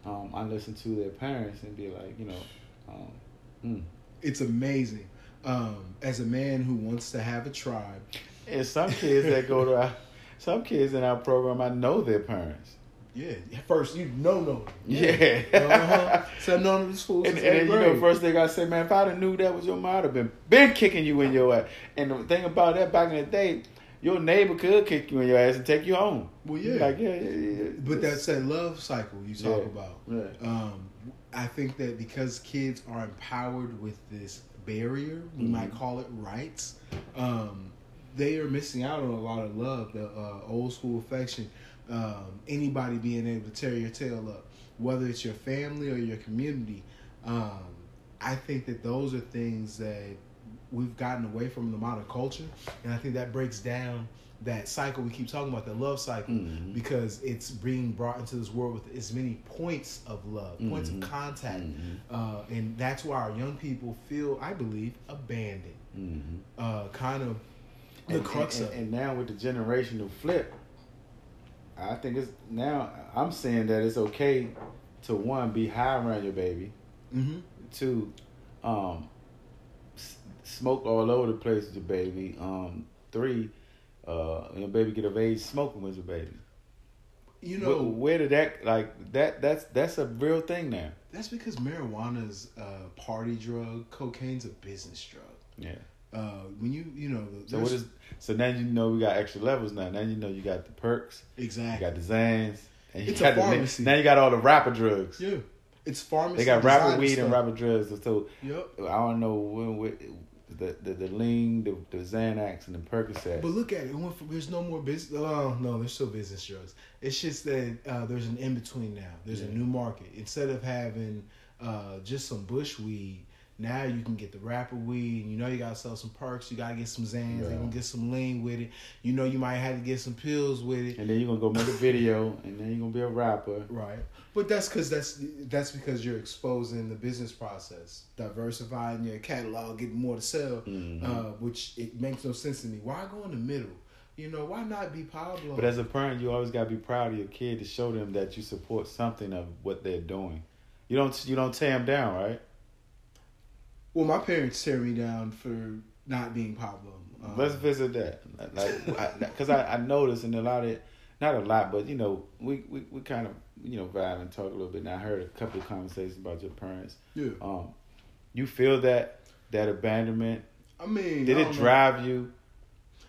Um, I listen to their parents and be like, you know, um, hmm. It's amazing. Um, as a man who wants to have a tribe, and some kids that go to some kids in our program, I know their parents. yeah. First, you know, know. Yeah. uh-huh. So I've known them in school And, and you know, first thing I say, man, if I'd have knew that was your mom, I'd have been been kicking you in your ass. And the thing about that, back in the day, your neighbor could kick you in your ass and take you home. Well, yeah. like yeah, yeah, yeah. But that's that love cycle you talk Yeah. about. Yeah. Um, I think that because kids are empowered with this barrier. We might call it rights. Um, they are missing out on a lot of love, the uh, old school affection. Um, anybody being able to tear your tail up, whether it's your family or your community. Um, I think that those are things that we've gotten away from the modern culture, and I think that breaks down that cycle we keep talking about, the love cycle, Mhm. because it's being brought into this world with as many points of love, points of Mhm. contact, Mhm. uh, and that's why our young people feel, I believe, abandoned. Mhm. Uh, kind of the and, crux and, and now with the generational flip, I think it's now I'm saying that it's okay to one be high around your baby, Mm-hmm. two, um, s- smoke all over the place with your baby, um, three, uh, your baby get of age smoking with your baby. You Where, know, where did that like that? That's that's a real thing now. that's because marijuana's a party drug, cocaine's a business drug. Yeah. Uh, when you, you know, So what is? So now you know we got extra levels now. Now you know you got the perks, you exactly? got the Zans, and you It's a got the pharmacy. now you got all the rapper drugs. Yeah, it's pharmacy. They got rapper weed and rapper drugs. So Yep. I don't know when, when the the the lean, the the Xanax, and the Percocet. But look at it. it from, there's no more business. Oh no, there's still business drugs. It's just that uh, there's an in between now. There's a new market. Instead of having uh, just some bush weed, now you can get the rapper weed. And you know you gotta sell some perks. You gotta get some Zans. Yeah. You can get some lean with it. You know you might have to get some pills with it. and then you're gonna go make a video, and then you're gonna be a rapper. Right. But that's because that's that's because you're exposing the business process, diversifying your catalog, getting more to sell, Mhm. uh, which it makes no sense to me. Why go in the middle? You know, why not be Pablo? But as a parent, you always gotta be proud of your kid to show them that you support something of what they're doing. You don't you don't tear them down, right? Well, my parents tear me down for not being Pablo. Um, Let's visit that, like, because I, I noticed in a lot of, not a lot, but you know, we we, we kind of you know vibe and talk a little bit. And I heard a couple of conversations about your parents. yeah. Um, you feel that that abandonment I mean, did I it don't know. drive you,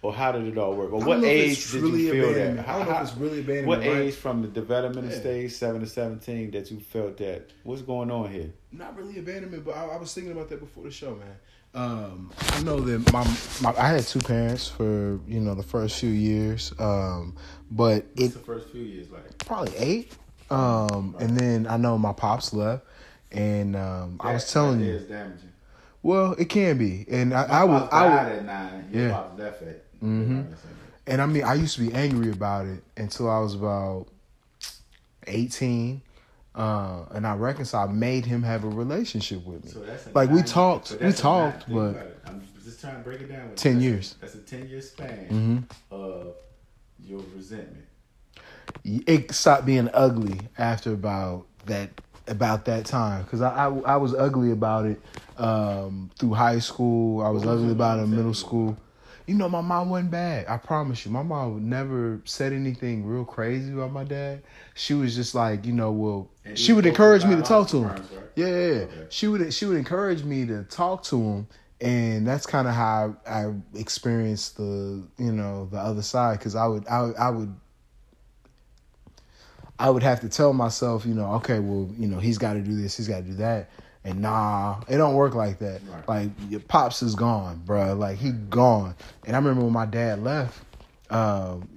or how did it all work? Or what age did really you feel that? abandonment. I don't know how- if it's really abandonment. what right? age from the developmental Yeah. stage, seven to seventeen, that you felt that what's going on here? not really abandonment, but I, I was thinking about that before the show, man. Um, I know that my, my I had two parents for you know the first few years, um, but it the first few years like? probably eight, um, and then I know my pops left, and um, I was telling you, damaging. well, it can be, and I, I would, I would, at nine. Your Yeah. pops left at. Mhm. and I mean, I used to be angry about it until I was about eighteen, uh, and I reconciled, made him have a relationship with me. So that's a Like, we talked- so we talked, nine- but- I'm just trying to break it down. with 10 you. That's a- years. That's a ten year span hmm of your resentment. it stopped being ugly after about that about that time because I, I I was ugly about it um, through high school. I was was ugly about it in middle school. You know, my mom wasn't bad. I promise you, my mom never said anything real crazy about my dad. She was just like, you know, well, And she would encourage me to talk to him. parents, right? Yeah, yeah, yeah. Okay. She would she would encourage me to talk to him, and that's kind of how I, I experienced the you know the other side because I would I, I would I would have to tell myself you know okay well you know he's got to do this he's got to do that and nah it don't work like that Right. like your pops is gone bruh. like he gone and I remember when my dad left um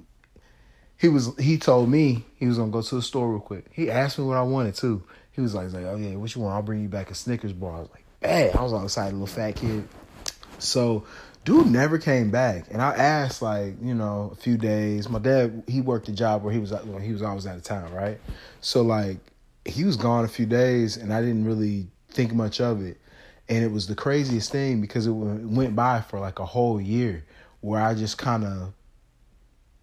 he was he told me he was gonna go to the store real quick. He asked me what I wanted too. He was like, like, oh yeah, what you want? I'll bring you back a Snickers bar. I was like, bad. I was all excited, little fat kid. So, dude never came back, and I asked like, you know, a few days. My dad he worked a job where he was well, he was always out of town, right? So like, he was gone a few days, and I didn't really think much of it. And it was the craziest thing because it went by for like a whole year where I just kind of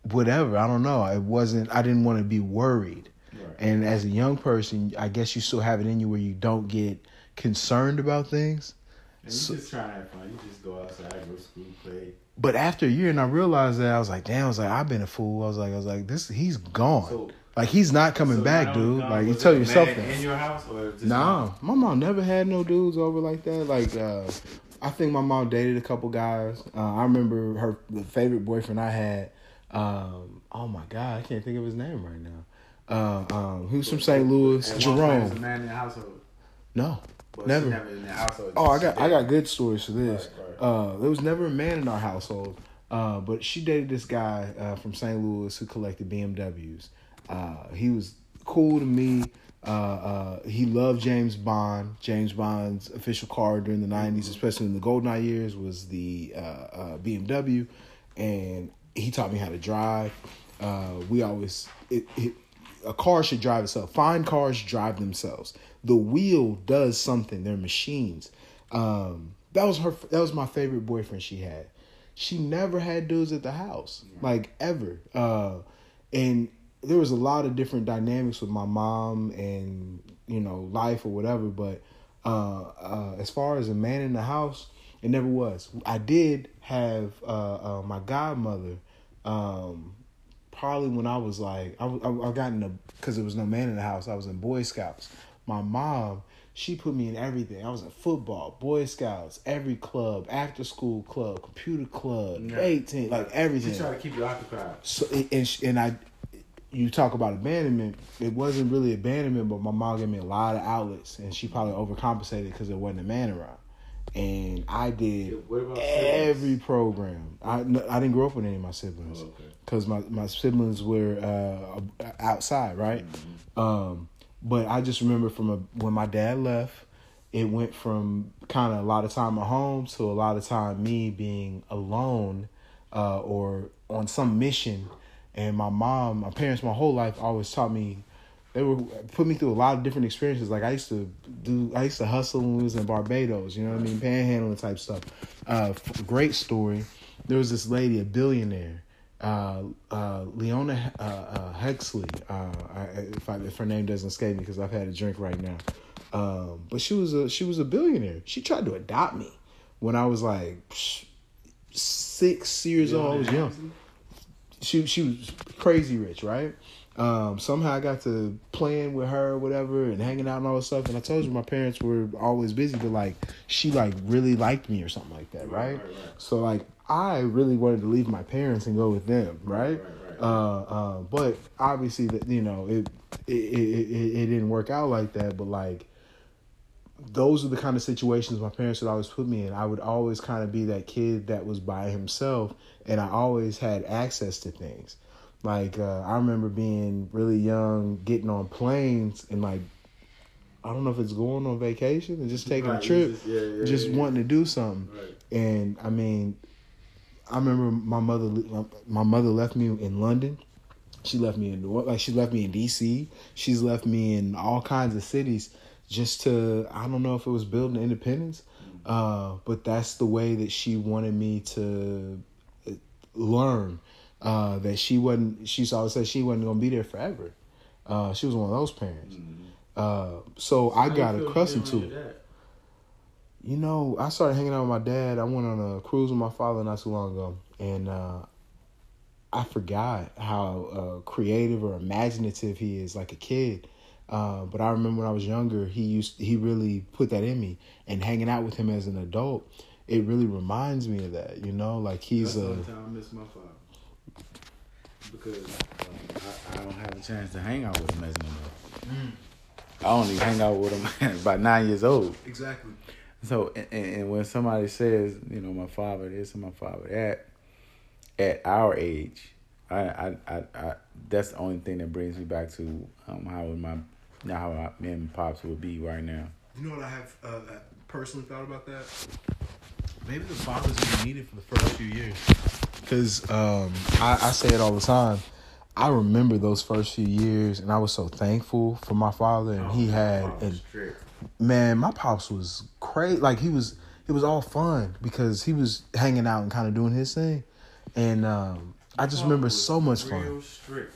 whatever. I don't know. It wasn't. I didn't want to be worried. Right. And as a young person, I guess you still have it in you where you don't get concerned about things. And you So- just trying to have fun. You just go outside, go to school, play. But after a year, and I realized that I was like, damn. I was like, I've been a fool. I was like, I was like, this. He's gone. So, like he's not coming so back, dude. gone, Like you tell yourself that. in your house or just Nah, my mom never had no dudes over like that. Like, uh, I think my mom dated a couple guys. Uh, I remember her the favorite boyfriend I had. Um, oh my god, I can't think of his name right now. Uh, um, he was from St. Louis, one point, was Jerome. man in the household. No, Well, Never. never in the household. Oh, I got I got good stories for this. Right, right. Uh, there was never a man in our household, uh, but she dated this guy uh, from St. Louis who collected BMWs. Uh, he was cool to me. Uh, uh, he loved James Bond. James Bond's official car during the '90s, especially in the Goldeneye years, was the uh, uh, BMW, and he taught me how to drive. Uh, we always it, it a car should drive itself. Fine cars drive themselves. The wheel does something. They're machines. Um, that was her. That was my favorite boyfriend she had. She never had dudes at the house, like ever. Uh, and there was a lot of different dynamics with my mom and you know life or whatever. But uh, uh, as far as a man in the house, it never was. I did have uh, uh, my godmother. Um, probably when I was like, I, I, I got in a, because there was no man in the house, I was in Boy Scouts. My mom, she put me in everything. I was in football, Boy Scouts, every club, after school club, computer club, Yeah. 18, like everything. She tried to keep you occupied. So and and I, you talk about abandonment. It wasn't really abandonment, but my mom gave me a lot of outlets, and she probably overcompensated because there wasn't a man around. And I did every program. I didn't grow up with any of my siblings Oh, okay. because my my siblings were uh, outside, right? Mm-hmm. Um, but I just remember from a, when my dad left, it went from kind of a lot of time at home to a lot of time me being alone uh, or on some mission. And my mom, my parents, my whole life always taught me. They were put me through a lot of different experiences. Like I used to do, I used to hustle when we was in Barbados. You know what I mean, panhandling type stuff. Uh, great story. There was this lady, a billionaire, uh, uh, Leona uh, uh, Hexley. Uh, I, if, I, if her name doesn't escape me, because I've had a drink right now. Um, but she was a she was a billionaire. She tried to adopt me when I was like six years old. I was young. She she was crazy rich, right? Um, somehow I got to playing with her, or whatever, and hanging out and all this stuff. And I told you my parents were always busy, but like she like really liked me or something like that, right? Right, right, right. So like I really wanted to leave my parents and go with them, right. Uh, uh, but obviously that you know it it, it it it didn't work out like that. But like those are the kind of situations my parents would always put me in. I would always kind of be that kid that was by himself, and I always had access to things. Like uh, I remember being really young, getting on planes, and like I don't know if it's going on vacation and just taking Right, a trip, just- yeah, yeah, just yeah. wanting to do something. Right. And I mean, I remember my mother. My, mother left me in London. She left me in New- like she left me in D.C. She's left me in all kinds of cities just to I don't know if it was building independence, uh, but that's the way that she wanted me to uh, learn. Uh, that she wasn't. She always said she wasn't gonna be there forever. Uh, she was one of those parents. Uh, so I got accustomed to it. with? You know, I started hanging out with my dad. I went on a cruise with my father not too long ago, and uh, I forgot how uh, creative or imaginative he is, like a kid. Uh, but I remember when I was younger, he used he really put that in me, and hanging out with him as an adult, it really reminds me of that. You know, like he's That's the a only time I miss my father because um, I, I don't have a chance to hang out with him as an adult. Mm. I only hang out with him at about nine years old. exactly. So, and, and when somebody says, you know, my father this and my father that, at our age, I, I, I, I that's the only thing that brings me back to um, how would my, now how I, me and my pops would be right now. You know what I have uh, personally thought about that? Maybe the father's gonna need it for the first few years. Because um, I, I say it all the time. I remember those first few years, and I was so thankful for my father, and he had, and man, my pops was crazy. Like he was, it was all fun because he was hanging out and kind of doing his thing, and um, I just remember so much Real fun. strict, bro.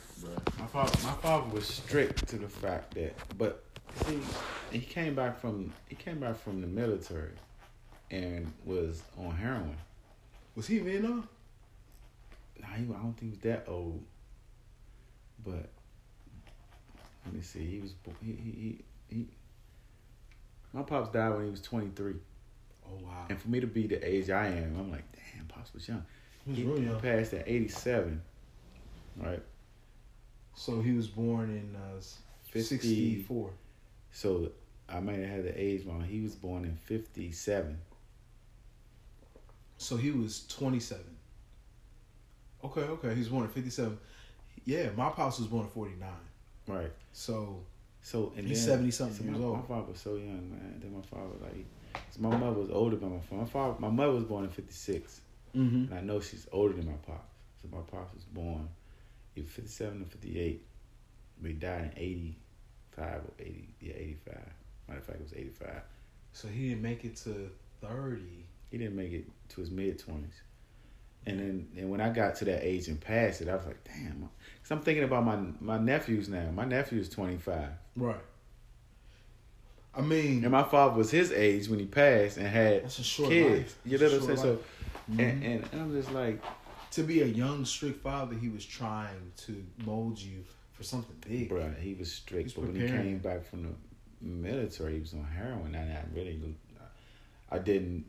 My father, my father was strict to the fact that, but see, he came back from he came back from the military, and was on heroin. Was he in Vietnam? Nah, he, I don't think he was that old, but let me see. He was he he he. he my pops died when he was twenty three. Oh wow, and for me to be the age I am, I'm like, damn, pops was young. he was He real young. passed at eighty seven, right? So he was born in uh, 50 '64. So I might have had the age wrong. He was born in fifty seven. So he was 27. Okay, okay. He was born in 57. Yeah, my pops was born in 49. Right. So So and He's then, 70-something so years my, old. My father was so young, man. Then my father like, so my mother was older than my father. My father, my mother was born in fifty six, mm-hmm. and I know she's older than my pops. So my pops was born either fifty seven or fifty eight. But he died in eighty five or eighty. Yeah, eighty five. Matter of fact, it was eighty five. So he didn't make it to 30. He didn't make it to his mid twenties. And then, and when I got to that age and passed it, I was like, damn. Cause I'm thinking about my my nephews now. My nephew is 25. Right. I mean, And my father was his age when he passed and had That's a short kids. life. You know what I'm saying? So, Mhm. and, and I'm just like, to be a young, strict father, he was trying to mold you for something big. bruh, he was strict. He's but when he came back from the military, he was on heroin. And I really, I didn't,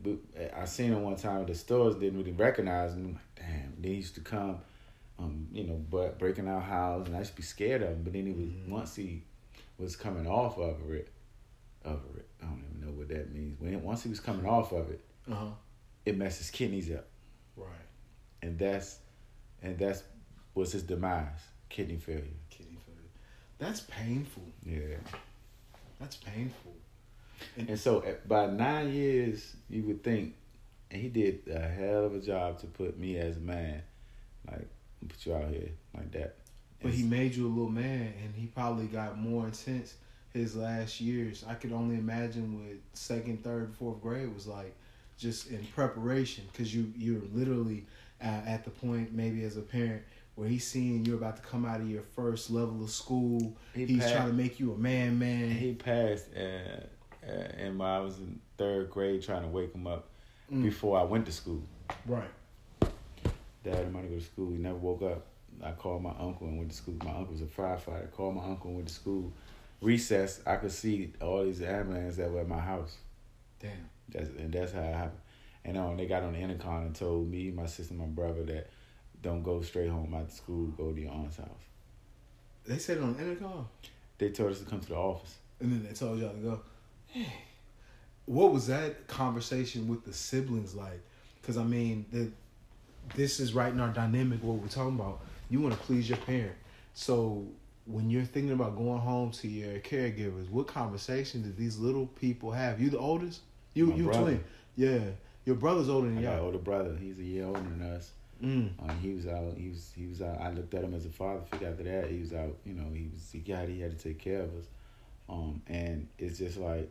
I seen him one time at the stores, didn't really recognize him. Like, damn. Then he used to come, um, you know, but breaking our house, and I used to be scared of him. But then he was, Mhm. once he was coming off of it, of it, I don't even know what that means. When Once he was coming off of it, Uh huh. it messed his kidneys up. And that's and that's was his demise kidney failure Kidney failure. That's painful. yeah That's painful. and so at, by nine years you would think and he did a hell of a job to put me as a man like put you out here like that But he made you a little man, and he probably got more intense his last years. I could only imagine what second, third, fourth grade was like, just in preparation, because you you're literally uh, at the point maybe as a parent where he's seeing you're about to come out of your first level of school. He he's passed- trying to make you a man, man. he passed uh, uh, and when I was in third grade trying to wake him up Mm. before I went to school right. Dad I'm want to go to school. He never woke up. I called my uncle and went to school. My uncle was a firefighter. called my uncle and went to school. Recess, I could see all these ambulance that were at my house. Damn. That's and that's how it happened. And um, they got on the intercom and told me, my sister, my brother that don't go straight home after school. Go to your aunt's house. They said it on the intercom, They told us to come to the office. and then they told y'all to go. What was that conversation with the siblings like? Because I mean, the, this is right in our dynamic. What we're talking about. You want to please your parent, so when you're thinking about going home to your caregivers, what conversation did these little people have? You the oldest? You My you brother. twin? Yeah, your brother's older than y'all. older brother. He's a year older than us. Mm. Uh, he was out. He was. He was out. I looked at him as a father figure. After that, he was out. You know, he was. He got. He had to take care of us. Um, and it's just like,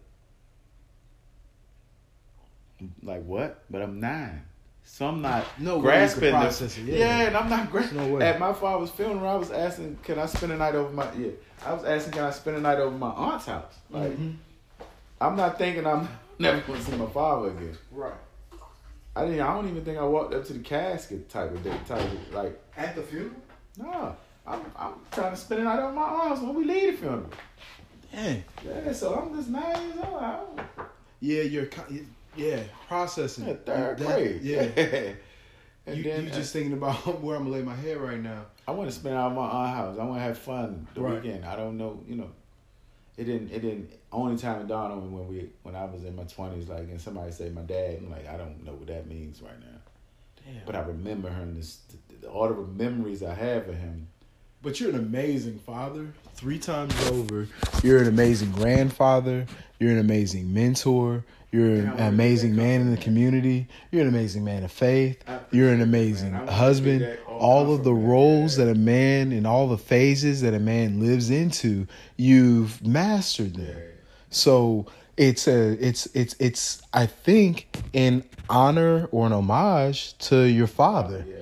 like what? But I'm nine, so I'm not No grasping this. yeah. Yeah. and I'm not grasping. no way. At my father's funeral, I was asking, "Can I spend the night over my?" Yeah, I was asking, "Can I spend the night over my aunt's house?" Like, Mhm. I'm not thinking I'm never going to see my father again. Right I didn't. I don't even think I walked up to the casket type of day. Type of like. at the funeral. No, I'm I'm trying to spend the night on my arms when we leave the funeral. Dang. Yeah, so I'm just nine years old. I don't, Yeah, you're yeah processing. yeah, third That- grade. Yeah. and you, then you uh, just thinking about where I'm gonna lay my head right now. I want to spend out of my aunt's house. I want to have fun the Right. weekend. I don't know, you know. It didn't. It didn't. Only time it dawned on me when we when I was in my twenties, like, and somebody say my dad. I'm like, I don't know what that means right now. Damn. But I remember him. This all the memories I have of him. But you're an amazing father. Three times over, you're an amazing grandfather. You're an amazing mentor. You're an amazing man in the community. You're an amazing man of faith. You're an amazing man. I wanna husband. all of the roles that a man and all the phases that a man lives into, you've mastered them. So it's a it's it's it's I think in honor or an homage to your father. Yeah.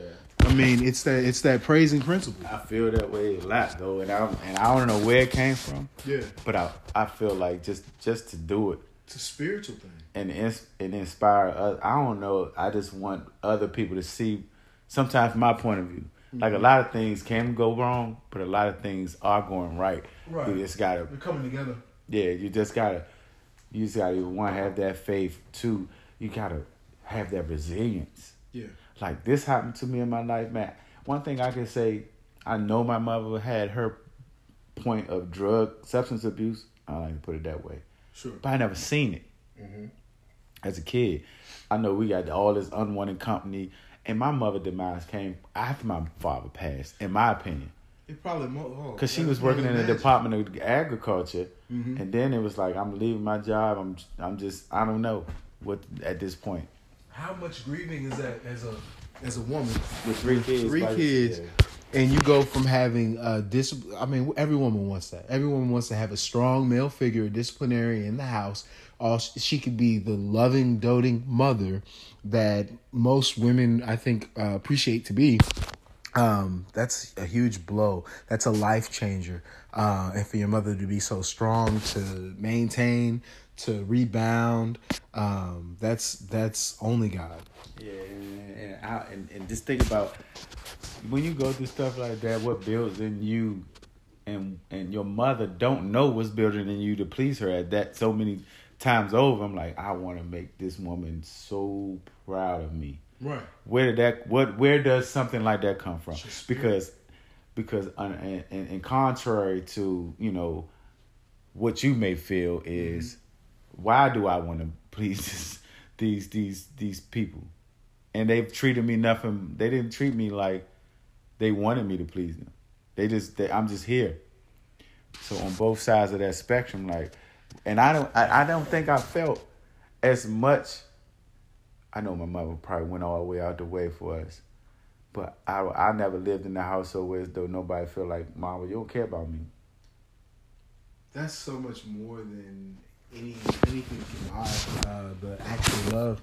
I mean, it's that it's that praising principle. I feel that way a lot though, and I and I don't know where it came from, Yeah, but I I feel like just just to do it it's a spiritual thing. and ins- and inspire. oth- I don't know. I just want other people to see. Sometimes my point of view, like a Mm-hmm. lot of things can go wrong, but a lot of things are going right. Right. You just gotta, They're coming together. yeah. You just gotta, you just gotta one have that faith. Two, you gotta have that resilience. Yeah. like this happened to me in my life, man. One thing I can say, I know my mother had her point of drug substance abuse. I don't like to put it that way. Sure. But I never seen it Mm-hmm. as a kid. I know we got all this unwanted company, and my mother demise came after my father passed. In my opinion, It probably more because she was working in the Department of Agriculture, Mhm. and then it was like I'm leaving my job. I'm I'm just I don't know what at this point How much grieving is that as a as a woman? with three kids. Three like, kids. yeah. And you go from having a dis I mean, every woman wants that. Every woman wants to have a strong male figure, disciplinary in the house. All she could be the loving, doting mother that most women, I think, uh, appreciate to be. Um, that's a huge blow. That's a life changer. Uh, and for your mother to be so strong to maintain, to rebound, um, that's that's only God. Yeah, and and, I, and and just think about when you go through stuff like that, what builds in you, and and your mother don't know what's building in you to please her at that so many times over. I'm like, I want to make this woman so proud of me. Right. Where did that? What? Where does something like that come from? Because because uh, and, and, and contrary to you know what you may feel is mm-hmm. why do I want to please this, these these these people? And they've treated me nothing. They didn't treat me like they wanted me to please them. They just they, I'm just here. So on both sides of that spectrum, like, and I don't I, I don't think I felt as much. I know my mother probably went all the way out the way for us, but I I never lived in the household where as though nobody felt like, Mama, you don't care about me. that's so much more than any anything can buy. Uh, the actual love,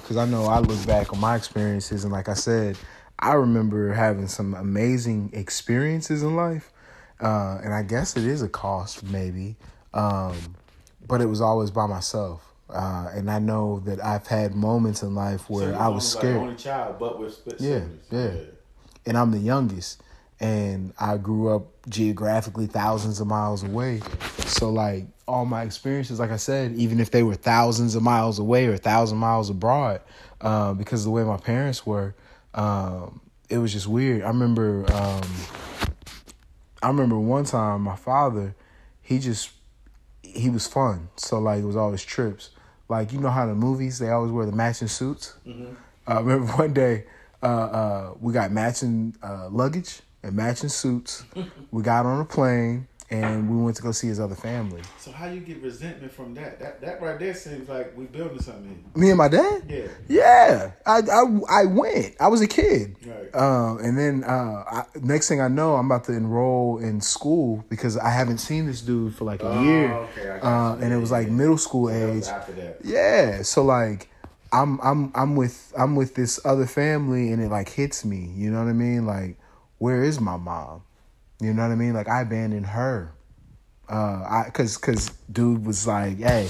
because I know I look back on my experiences, and like I said, I remember having some amazing experiences in life, uh, and I guess it is a cost maybe, um, but it was always by myself. Uh, and I know that I've had moments in life where I was scared. only child, but with split Yeah, yeah. and I'm the youngest and I grew up geographically thousands of miles away. So like all my experiences, like I said, even if they were thousands of miles away or a thousand miles abroad, uh, because of the way my parents were, um, it was just weird. I remember, um, I remember one time my father, he just he was fun. So like it was always trips. Like you know how the movies they always wear the matching suits. Uh, I remember one day uh, uh, we got matching uh, luggage and matching suits. we got on a plane and we went to go see his other family. So how you get resentment from that? That that right there seems like we building something. Me and my dad. Yeah. Yeah, I I I went. I was a kid. Right. Um, and then uh, I, next thing I know, I'm about to enroll in school because I haven't seen this dude for like a Oh, year. okay, uh, and it was like middle school age. after that. Yeah, so like I'm I'm I'm with I'm with this other family and it like hits me, you know what I mean? Like where is my mom? You know what I mean? Like I abandoned her. Uh I cuz cuz dude was like, "Hey,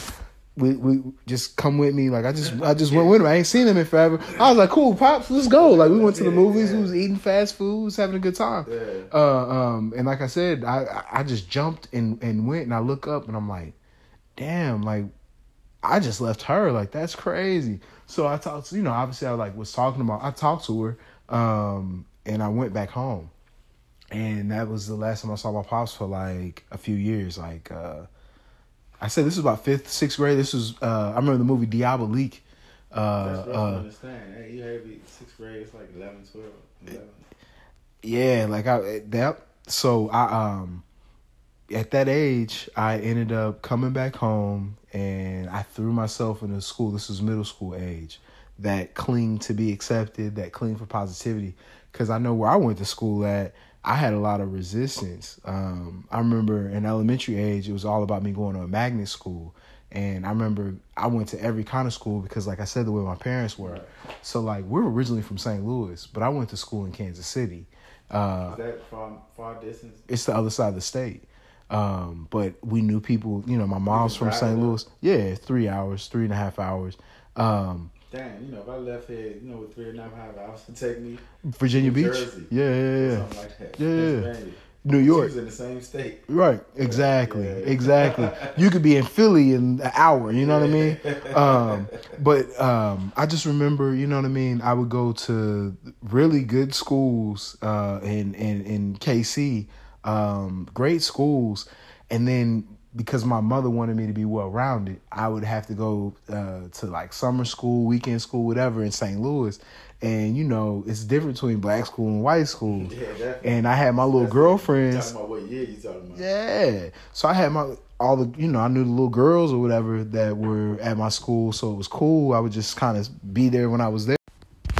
we we just come with me." Like I just I just went with him. I ain't seen him in forever. I was like, "Cool, pops, let's go." Like we went to the movies, we was eating fast food, we was having a good time. Yeah. Uh um and like I said, I I- I just jumped and and went and I look up and I'm like, "Damn, like I just left her. Like that's crazy. So I talked to you know, obviously I like was talking about I talked to her, um, and I went back home. And that was the last time I saw my pops for like a few years. Like uh I said this was about fifth, sixth grade. This was uh I remember the movie Diablo Leak. Uh, That's rough to uh understand. Hey, you had me sixth grade. It's like 11, 12, 11. yeah, like I that so I um at that age I ended up coming back home and I threw myself into school. This was middle school age. That cling to be accepted, that cling for positivity. Cause I know where I went to school at, I had a lot of resistance. Um, I remember in elementary age, it was all about me going to a magnet school. And I remember I went to every kind of school because, like I said, the way my parents were. So, like, we're originally from St. Louis, but I went to school in Kansas City. Uh, Is that far, far distance? it's the other side of the state. Um, but we knew people, you know, my mom's from St. Louis. Yeah, three hours, three and a half hours. Um, Damn, you know, if I left here, you know, with three and a half hours to take me Virginia Beach. Jersey. Yeah, yeah, yeah. something like that. Yeah, yeah, yeah. New She York. was in the same state. Right, exactly, Yeah. exactly. You could be in Philly in an hour, you know what I mean? Um, but um, I just remember, you know what I mean. I would go to really good schools uh, in in in KC, um, great schools, and then because my mother wanted me to be well rounded, I would have to go uh, to like summer school, weekend school, whatever in St. Louis. And you know, it's different between black school and white school. Yeah, that, And I had my little girlfriends. talking about what year you talking about? Yeah. So I had my all the you know I knew the little girls or whatever that were at my school, so it was cool. I would just kind of be there when I was there.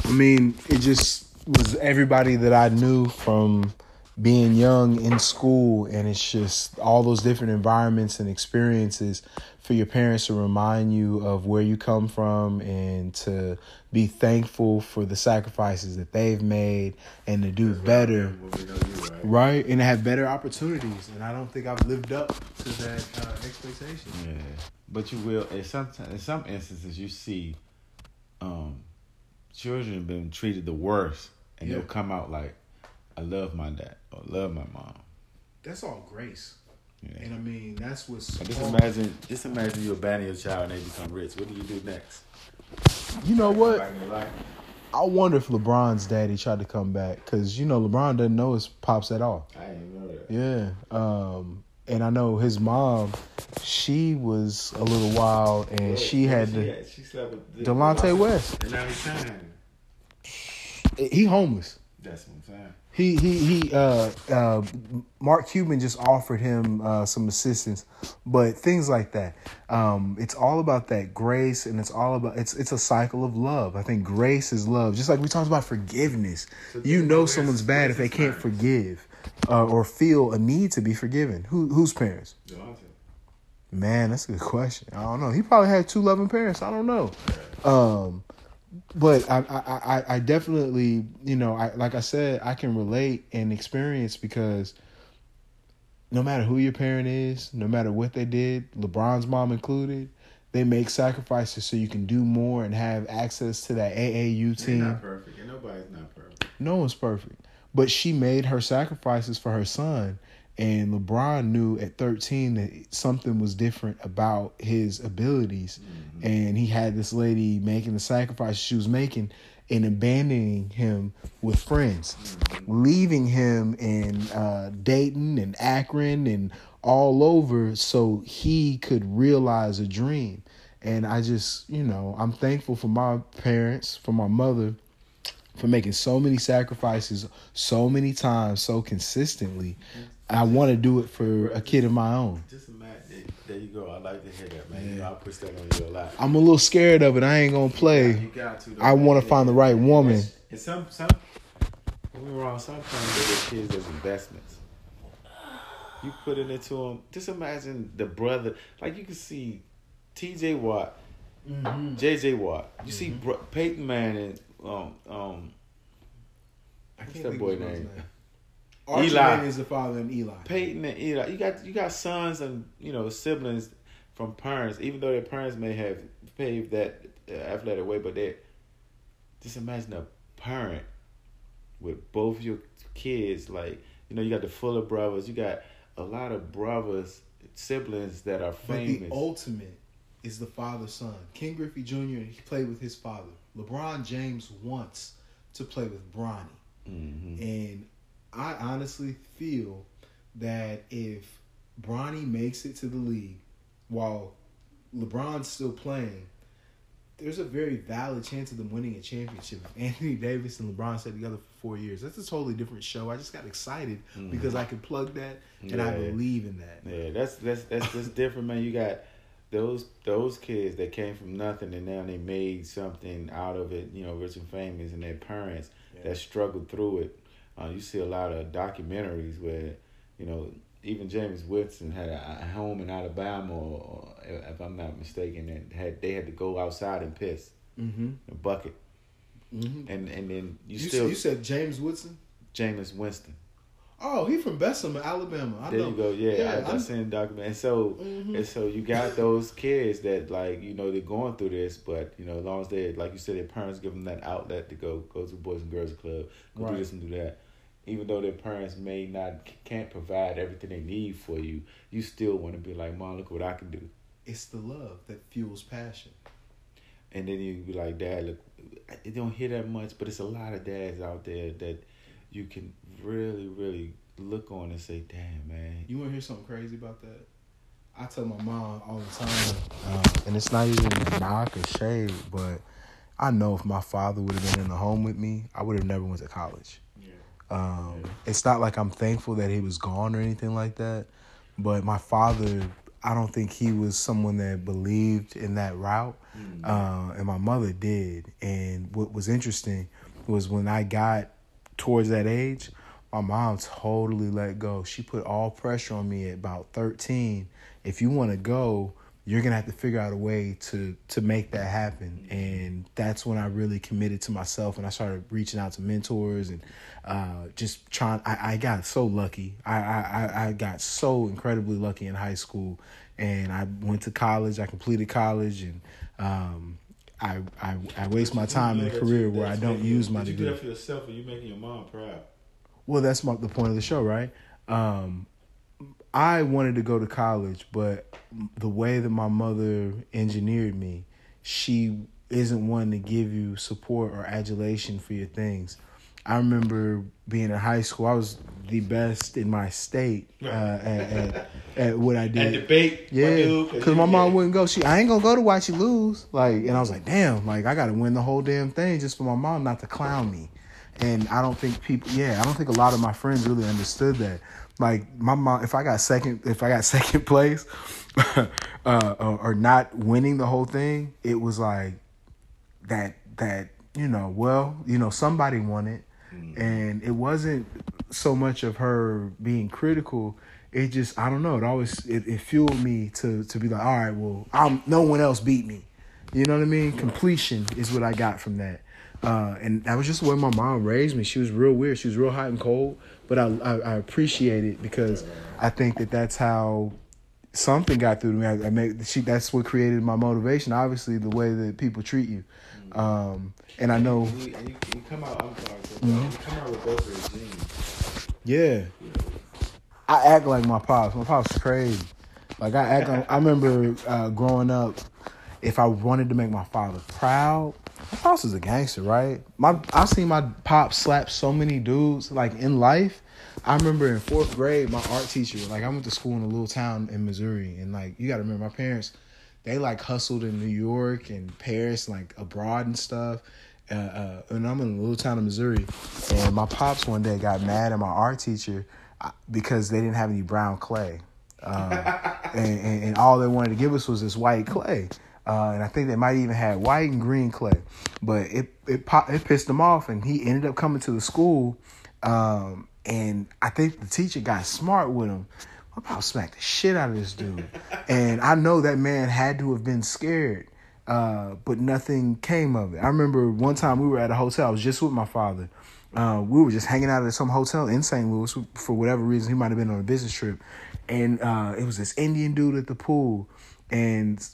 I mean, it just was everybody that I knew from being young in school, and it's just all those different environments and experiences for your parents to remind you of where you come from and to be thankful for the sacrifices that they've made and to do better When we know you, right? right and have better opportunities and i don't think i've lived up to that uh, expectation Yeah, but you will. In some in some instances, you see, um, children been treated the worst, and Yeah. they'll come out like, "I love my dad" or "Love my mom." that's all grace Yeah. and i mean that's what's But just imagine, just imagine you abandon your child and they become rich. What do you do next? you know what Back in your life? i wonder if lebron's daddy tried to come back because you know lebron doesn't know his pops at all I didn't know that. yeah um and i know his mom she was a little wild and she had to She slept with delonte west And now he's he homeless That's what I'm saying. He he he. Uh, uh, Mark Cuban just offered him uh, some assistance, but things like that. Um, it's all about that grace, and it's all about it's it's a cycle of love. I think grace is love, just like we talked about forgiveness. So You know someone's bad if they can't fine. forgive, uh, or feel a need to be forgiven. Who whose parents? Man, that's a good question. I don't know. He probably had two loving parents. I don't know. Um, but I, I, I, definitely, you know, I like I said, I can relate and experience because no matter who your parent is, no matter what they did, LeBron's mom included, they make sacrifices so you can do more and have access to that AAU They're team. not perfect, and nobody's not perfect. No one's perfect. But she made her sacrifices for her son. And LeBron knew at 13 that something was different about his abilities. Mm-hmm. And he had this lady making the sacrifices she was making and abandoning him with friends, mm-hmm. leaving him in uh, Dayton and Akron and all over so he could realize a dream. And I just, you know, I'm thankful for my parents, for my mother, for making so many sacrifices so many times so consistently. Mm-hmm. I want to do it for a kid of my own. Just imagine. There you go. I like to hear that, man. You know, I push that on you a lot. I'm a little scared of it. I ain't gonna You play. got to. though, I want to find the right woman. And some, some, don't get me wrong. Sometimes they get kids as investments. You put it into them. Just imagine the brother. Like you can see, T.J. Watt, J.J. Watt. You see Peyton Manning. Um, um, what's that boy name? Archie Eli. Manning is the father and Eli. Peyton and Eli. You got you got sons and you know siblings from parents, even though their parents may have paved that uh, athletic way, but they just imagine a parent with both your kids. Like you know, you got the Fuller brothers. You got a lot of brothers, siblings that are famous. But the ultimate is the father son. Ken Griffey Jr. He played with his father. LeBron James wants to play with Bronny. hmm And I honestly feel that if Bronny makes it to the league while LeBron's still playing, there's a very valid chance of them winning a championship. If Anthony Davis and LeBron stay together for four years, that's a totally different show. I just got excited because I could plug that and I Mm-hmm. Believe in that. Yeah, that's that's that's that's different, man. You got those those kids that came from nothing and now they made something out of it. You know, rich and famous, and their parents Yeah. that struggled through it. Uh, you see a lot of documentaries where you know even Jameis Winston had a, a home in Alabama, or, or if I'm not mistaken, and had they had to go outside and piss Mm-hmm. a bucket, Mm-hmm. and and then you, You, still you said James Woodson? Jameis Winston. Oh, he from Bessemer, Alabama. I There know. you go. Yeah, Yeah, I, I I'm- seen document. And so, Mhm. and so you got those kids that like you know they're going through this, but you know as long as they like you said, their parents give them that outlet to go go to Boys and Girls Club, go Right. do this and do that. Even though their parents may not can't provide everything they need for you, you still want to be like, Mom, look what I can do. It's the love that fuels passion. And then you be like, Dad, look, it don't hear that much, but it's a lot of dads out there that you can really, really look on and say, damn, man. You want to hear something crazy about that? I tell my mom all the time, uh, and it's not even a knock or shade, but I know if my father would have been in the home with me, I would have never went to college. Um, it's not like I'm thankful that he was gone or anything like that, but my father, I don't think he was someone that believed in that route, uh, and my mother did. And what was interesting was when I got towards that age, my mom totally let go. She put all pressure on me at about 13. If you want to go, you're gonna have to figure out a way to to make that happen. And that's when I really committed to myself and I started reaching out to mentors and uh, just trying. I, I got so lucky. I, I I got so incredibly lucky in high school, and I went to college. I completed college, and um, I I I waste my time in a career where I don't use my Did you degree. do that for yourself, or you making your mom proud? Well, that's my, the point of the show, right? Um, I wanted to go to college, but the way that my mother engineered me, she isn't one to give you support or adulation for your things. I remember being in high school. I was the best in my state uh, at, at, at what I did. And debate, Yeah, because my mom wouldn't go. She, I ain't gonna go to watch you lose. Like, and I was like, damn, like I gotta win the whole damn thing just for my mom not to clown me. And I don't think people, yeah, I don't think a lot of my friends really understood that. Like my mom, if I got second, if I got second place, uh, or, or not winning the whole thing, it was like that. That you know, well, you know, somebody won it, and it wasn't so much of her being critical. It just, I don't know. It always it, it fueled me to to be like, all right, well, I'm no one else beat me. You know what I mean? Completion is what I got from that. Uh, and that was just the way my mom raised me. She was real weird. She was real hot and cold, but I, I, I appreciate it because I think that that's how something got through to me. I, I make she that's what created my motivation. Obviously, the way that people treat you, um, and I know, You, you, you come out. I'm sorry. Mm-hmm. You come out with both of the genes. yeah, I act like my pops. My pops crazy. Like I act. Like, I remember uh, growing up. If I wanted to make my father proud, my pops was a gangster, right? My I seen my pop slap so many dudes like in life. I remember in fourth grade, my art teacher, like I went to school in a little town in Missouri, and like you got to remember, my parents, they like hustled in New York and Paris, like abroad and stuff. Uh, uh, and I'm in a little town in Missouri, and my pops one day got mad at my art teacher uh, because they didn't have any brown clay, um, and, and, and all they wanted to give us was this white clay. Uh, and I think they might even had white and green clay, but it it it pissed him off, and he ended up coming to the school. Um, and I think the teacher got smart with him. My pop smacked the shit out of this dude, and I know that man had to have been scared, uh, but nothing came of it. I remember one time we were at a hotel. I was just with my father. Uh, we were just hanging out at some hotel in St. Louis for whatever reason. He might have been on a business trip, and uh, it was this Indian dude at the pool, and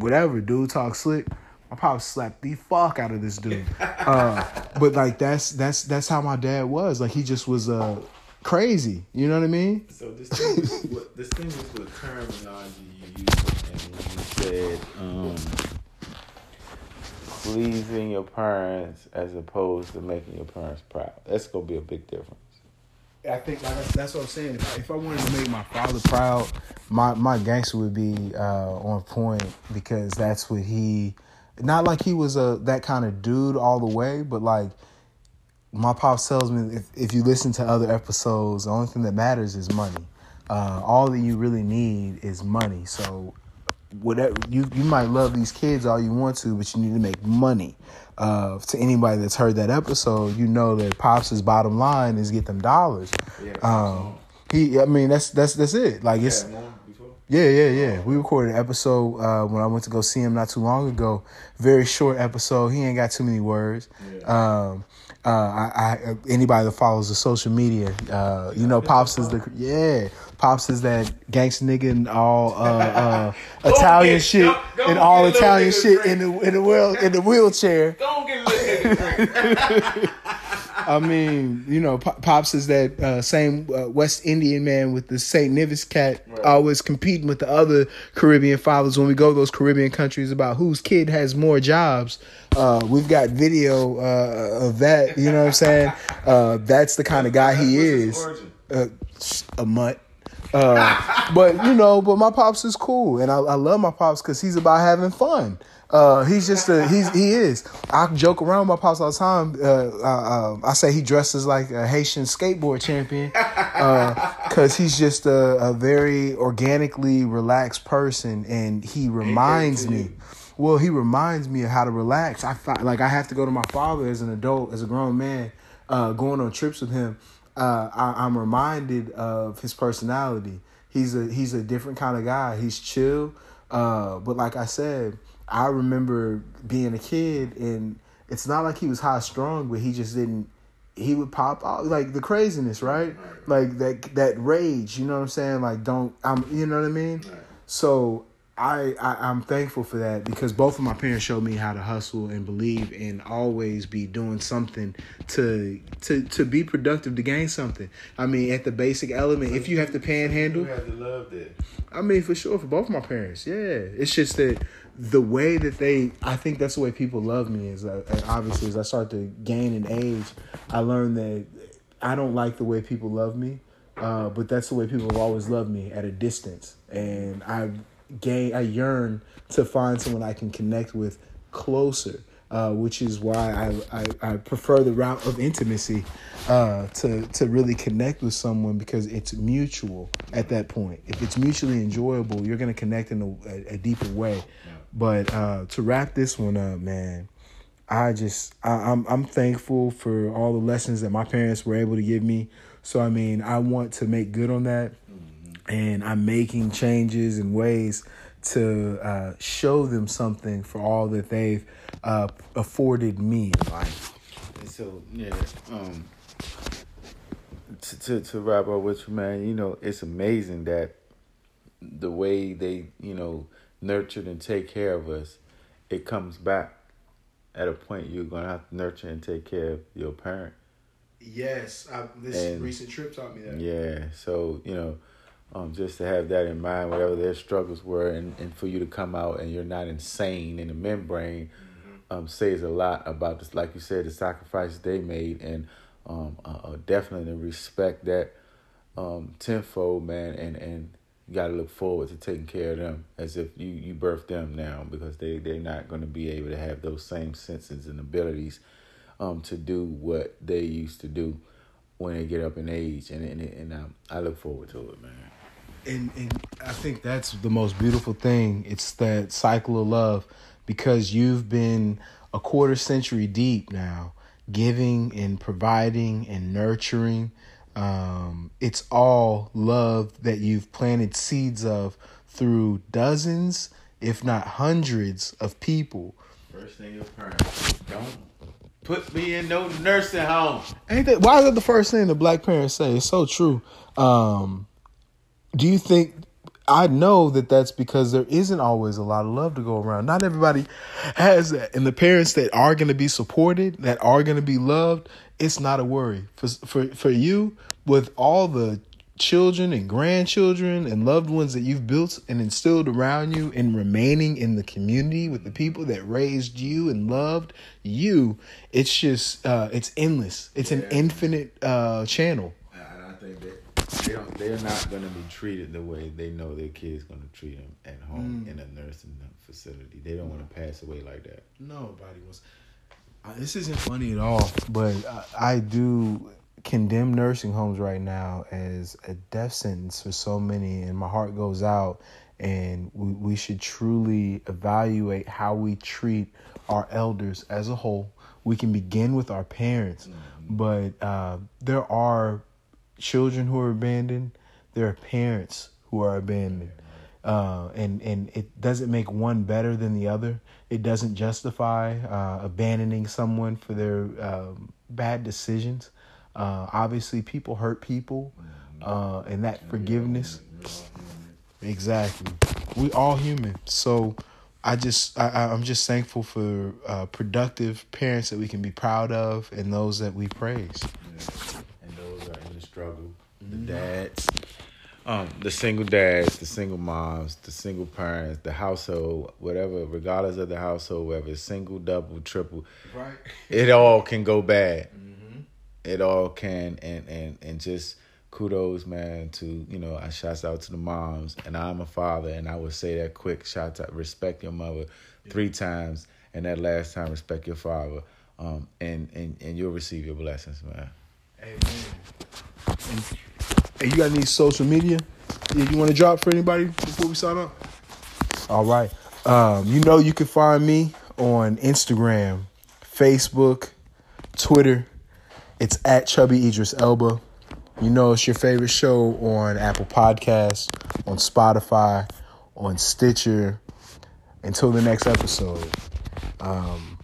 whatever dude talk slick. My pop slapped the fuck out of this dude. Uh, but like that's that's that's how my dad was. Like he just was uh crazy. You know what I mean? So distinguish what distinguish what terminology you used and when you said um, pleasing your parents as opposed to making your parents proud. That's gonna be a big difference. I think like, that's, what I'm saying. If I, if I wanted to make my father proud, my my gangster would be uh, on point because that's what he. Not like he was a that kind of dude all the way, but like my pops tells me if, if you listen to other episodes, the only thing that matters is money. Uh, all that you really need is money. So whatever you you might love these kids all you want to, but you need to make money. Uh, to anybody that's heard that episode, you know that pops' bottom line is get them dollars. Yeah. Um, he, I mean, that's that's that's it. Like it's Yeah, yeah, yeah, yeah. We recorded an episode uh, when I went to go see him not too long ago. Very short episode. He ain't got too many words. Um, uh, I, I anybody that follows the social media, uh, you know, pops is the yeah, pops is that gangster nigga and all uh, uh, Italian get- shit go- go and all get a little Italian shit drink. in the in the wheel in the wheelchair. Don't get a little drink. I mean, you know, Pop- Pops is that uh, same uh, West Indian man with the St. Nevis cat, always competing with the other Caribbean fathers when we go to those Caribbean countries about whose kid has more jobs. Uh, we've got video uh, of that. You know what I'm saying? Uh, that's the kind of guy he is. Uh, a mutt. Uh, but you know, but my pops is cool, and I, I love my pops because he's about having fun. Uh, he's just a he's he is. I joke around with my pops all the time. Uh, uh, I say he dresses like a Haitian skateboard champion because he's just a, a, very organically relaxed person, and he reminds me. Well, he reminds me of how to relax. I find, like I have to go to my father as an adult, as a grown man, uh, going on trips with him. Uh, I, I'm reminded of his personality. He's a he's a different kind of guy. He's chill, uh, but like I said I remember being a kid and it's not like he was high strong, but he just didn't he would pop out like the craziness, right? Like that that rage, you know what I'm saying? Like don't I'm you know what I mean? So I, I am thankful for that because both of my parents showed me how to hustle and believe and always be doing something to to to be productive to gain something. I mean, at the basic element, if you have to panhandle, you have to love that. I mean, for sure, for both my parents, yeah. It's just that the way that they i think that's the way people love me is uh, obviously as i start to gain in age i learned that i don't like the way people love me uh, but that's the way people have always loved me at a distance and i gain i yearn to find someone i can connect with closer uh, which is why I, I, I, prefer the route of intimacy uh, to to really connect with someone because it's mutual at that point. If it's mutually enjoyable, you're gonna connect in a, a, a deeper way. But uh, to wrap this one up, man, I just I, I'm I'm thankful for all the lessons that my parents were able to give me. So I mean, I want to make good on that, and I'm making changes and ways to uh, show them something for all that they've uh, afforded me in life. And so yeah, um, to, to to wrap up with you, man, you know, it's amazing that the way they, you know nurtured and take care of us, it comes back at a point you're gonna have to nurture and take care of your parent. Yes, I, this and, recent trip taught me that. Yeah, so you know, um, just to have that in mind, whatever their struggles were, and, and for you to come out and you're not insane in the membrane, mm-hmm. um, says a lot about this. Like you said, the sacrifices they made, and um, uh, definitely respect that um tenfold, man, and and you got to look forward to taking care of them as if you you birthed them now because they they're not going to be able to have those same senses and abilities um to do what they used to do when they get up in age and and, and um, I look forward to it man. And and I think that's the most beautiful thing. It's that cycle of love because you've been a quarter century deep now giving and providing and nurturing um, it's all love that you've planted seeds of through dozens, if not hundreds, of people. First thing your parents don't put me in no nursing home. Ain't that why is that the first thing the black parents say? It's so true. Um, do you think I know that that's because there isn't always a lot of love to go around. Not everybody has that. And the parents that are going to be supported, that are going to be loved, it's not a worry. For, for, for you, with all the children and grandchildren and loved ones that you've built and instilled around you and remaining in the community with the people that raised you and loved you it's just uh, it's endless it's yeah. an infinite uh, channel i think that they don't they're not going to be treated the way they know their kids going to treat them at home mm. in a nursing facility they don't want to pass away like that nobody wants uh, this isn't funny at all but I, I do condemn nursing homes right now as a death sentence for so many, and my heart goes out. And we, we should truly evaluate how we treat our elders as a whole. We can begin with our parents, mm-hmm. but uh, there are children who are abandoned. There are parents who are abandoned, uh, and and it doesn't make one better than the other. It doesn't justify uh, abandoning someone for their um, bad decisions. Uh, obviously, people hurt people, uh, and that forgiveness. Exactly, we all human. So, I just I, I'm just thankful for uh, productive parents that we can be proud of, and those that we praise. Yeah. And those are in the struggle. The mm-hmm. dads, um, the single dads, the single moms, the single parents, the household, whatever, regardless of the household, whether it's single, double, triple, right, it all can go bad. Mm-hmm it all can and and and just kudos, man, to you know, I shouts out to the moms, and I'm a father, and I would say that quick shout out, respect your mother three times, and that last time, respect your father, um, and and and you'll receive your blessings, man. Amen. Hey, you got any social media? Yeah, you want to drop for anybody before we sign up? All right. Um, you know you can find me on Instagram, Facebook, Twitter. It's at Chubby Idris Elba. You know it's your favorite show on Apple Podcasts, on Spotify, on Stitcher. Until the next episode. Um,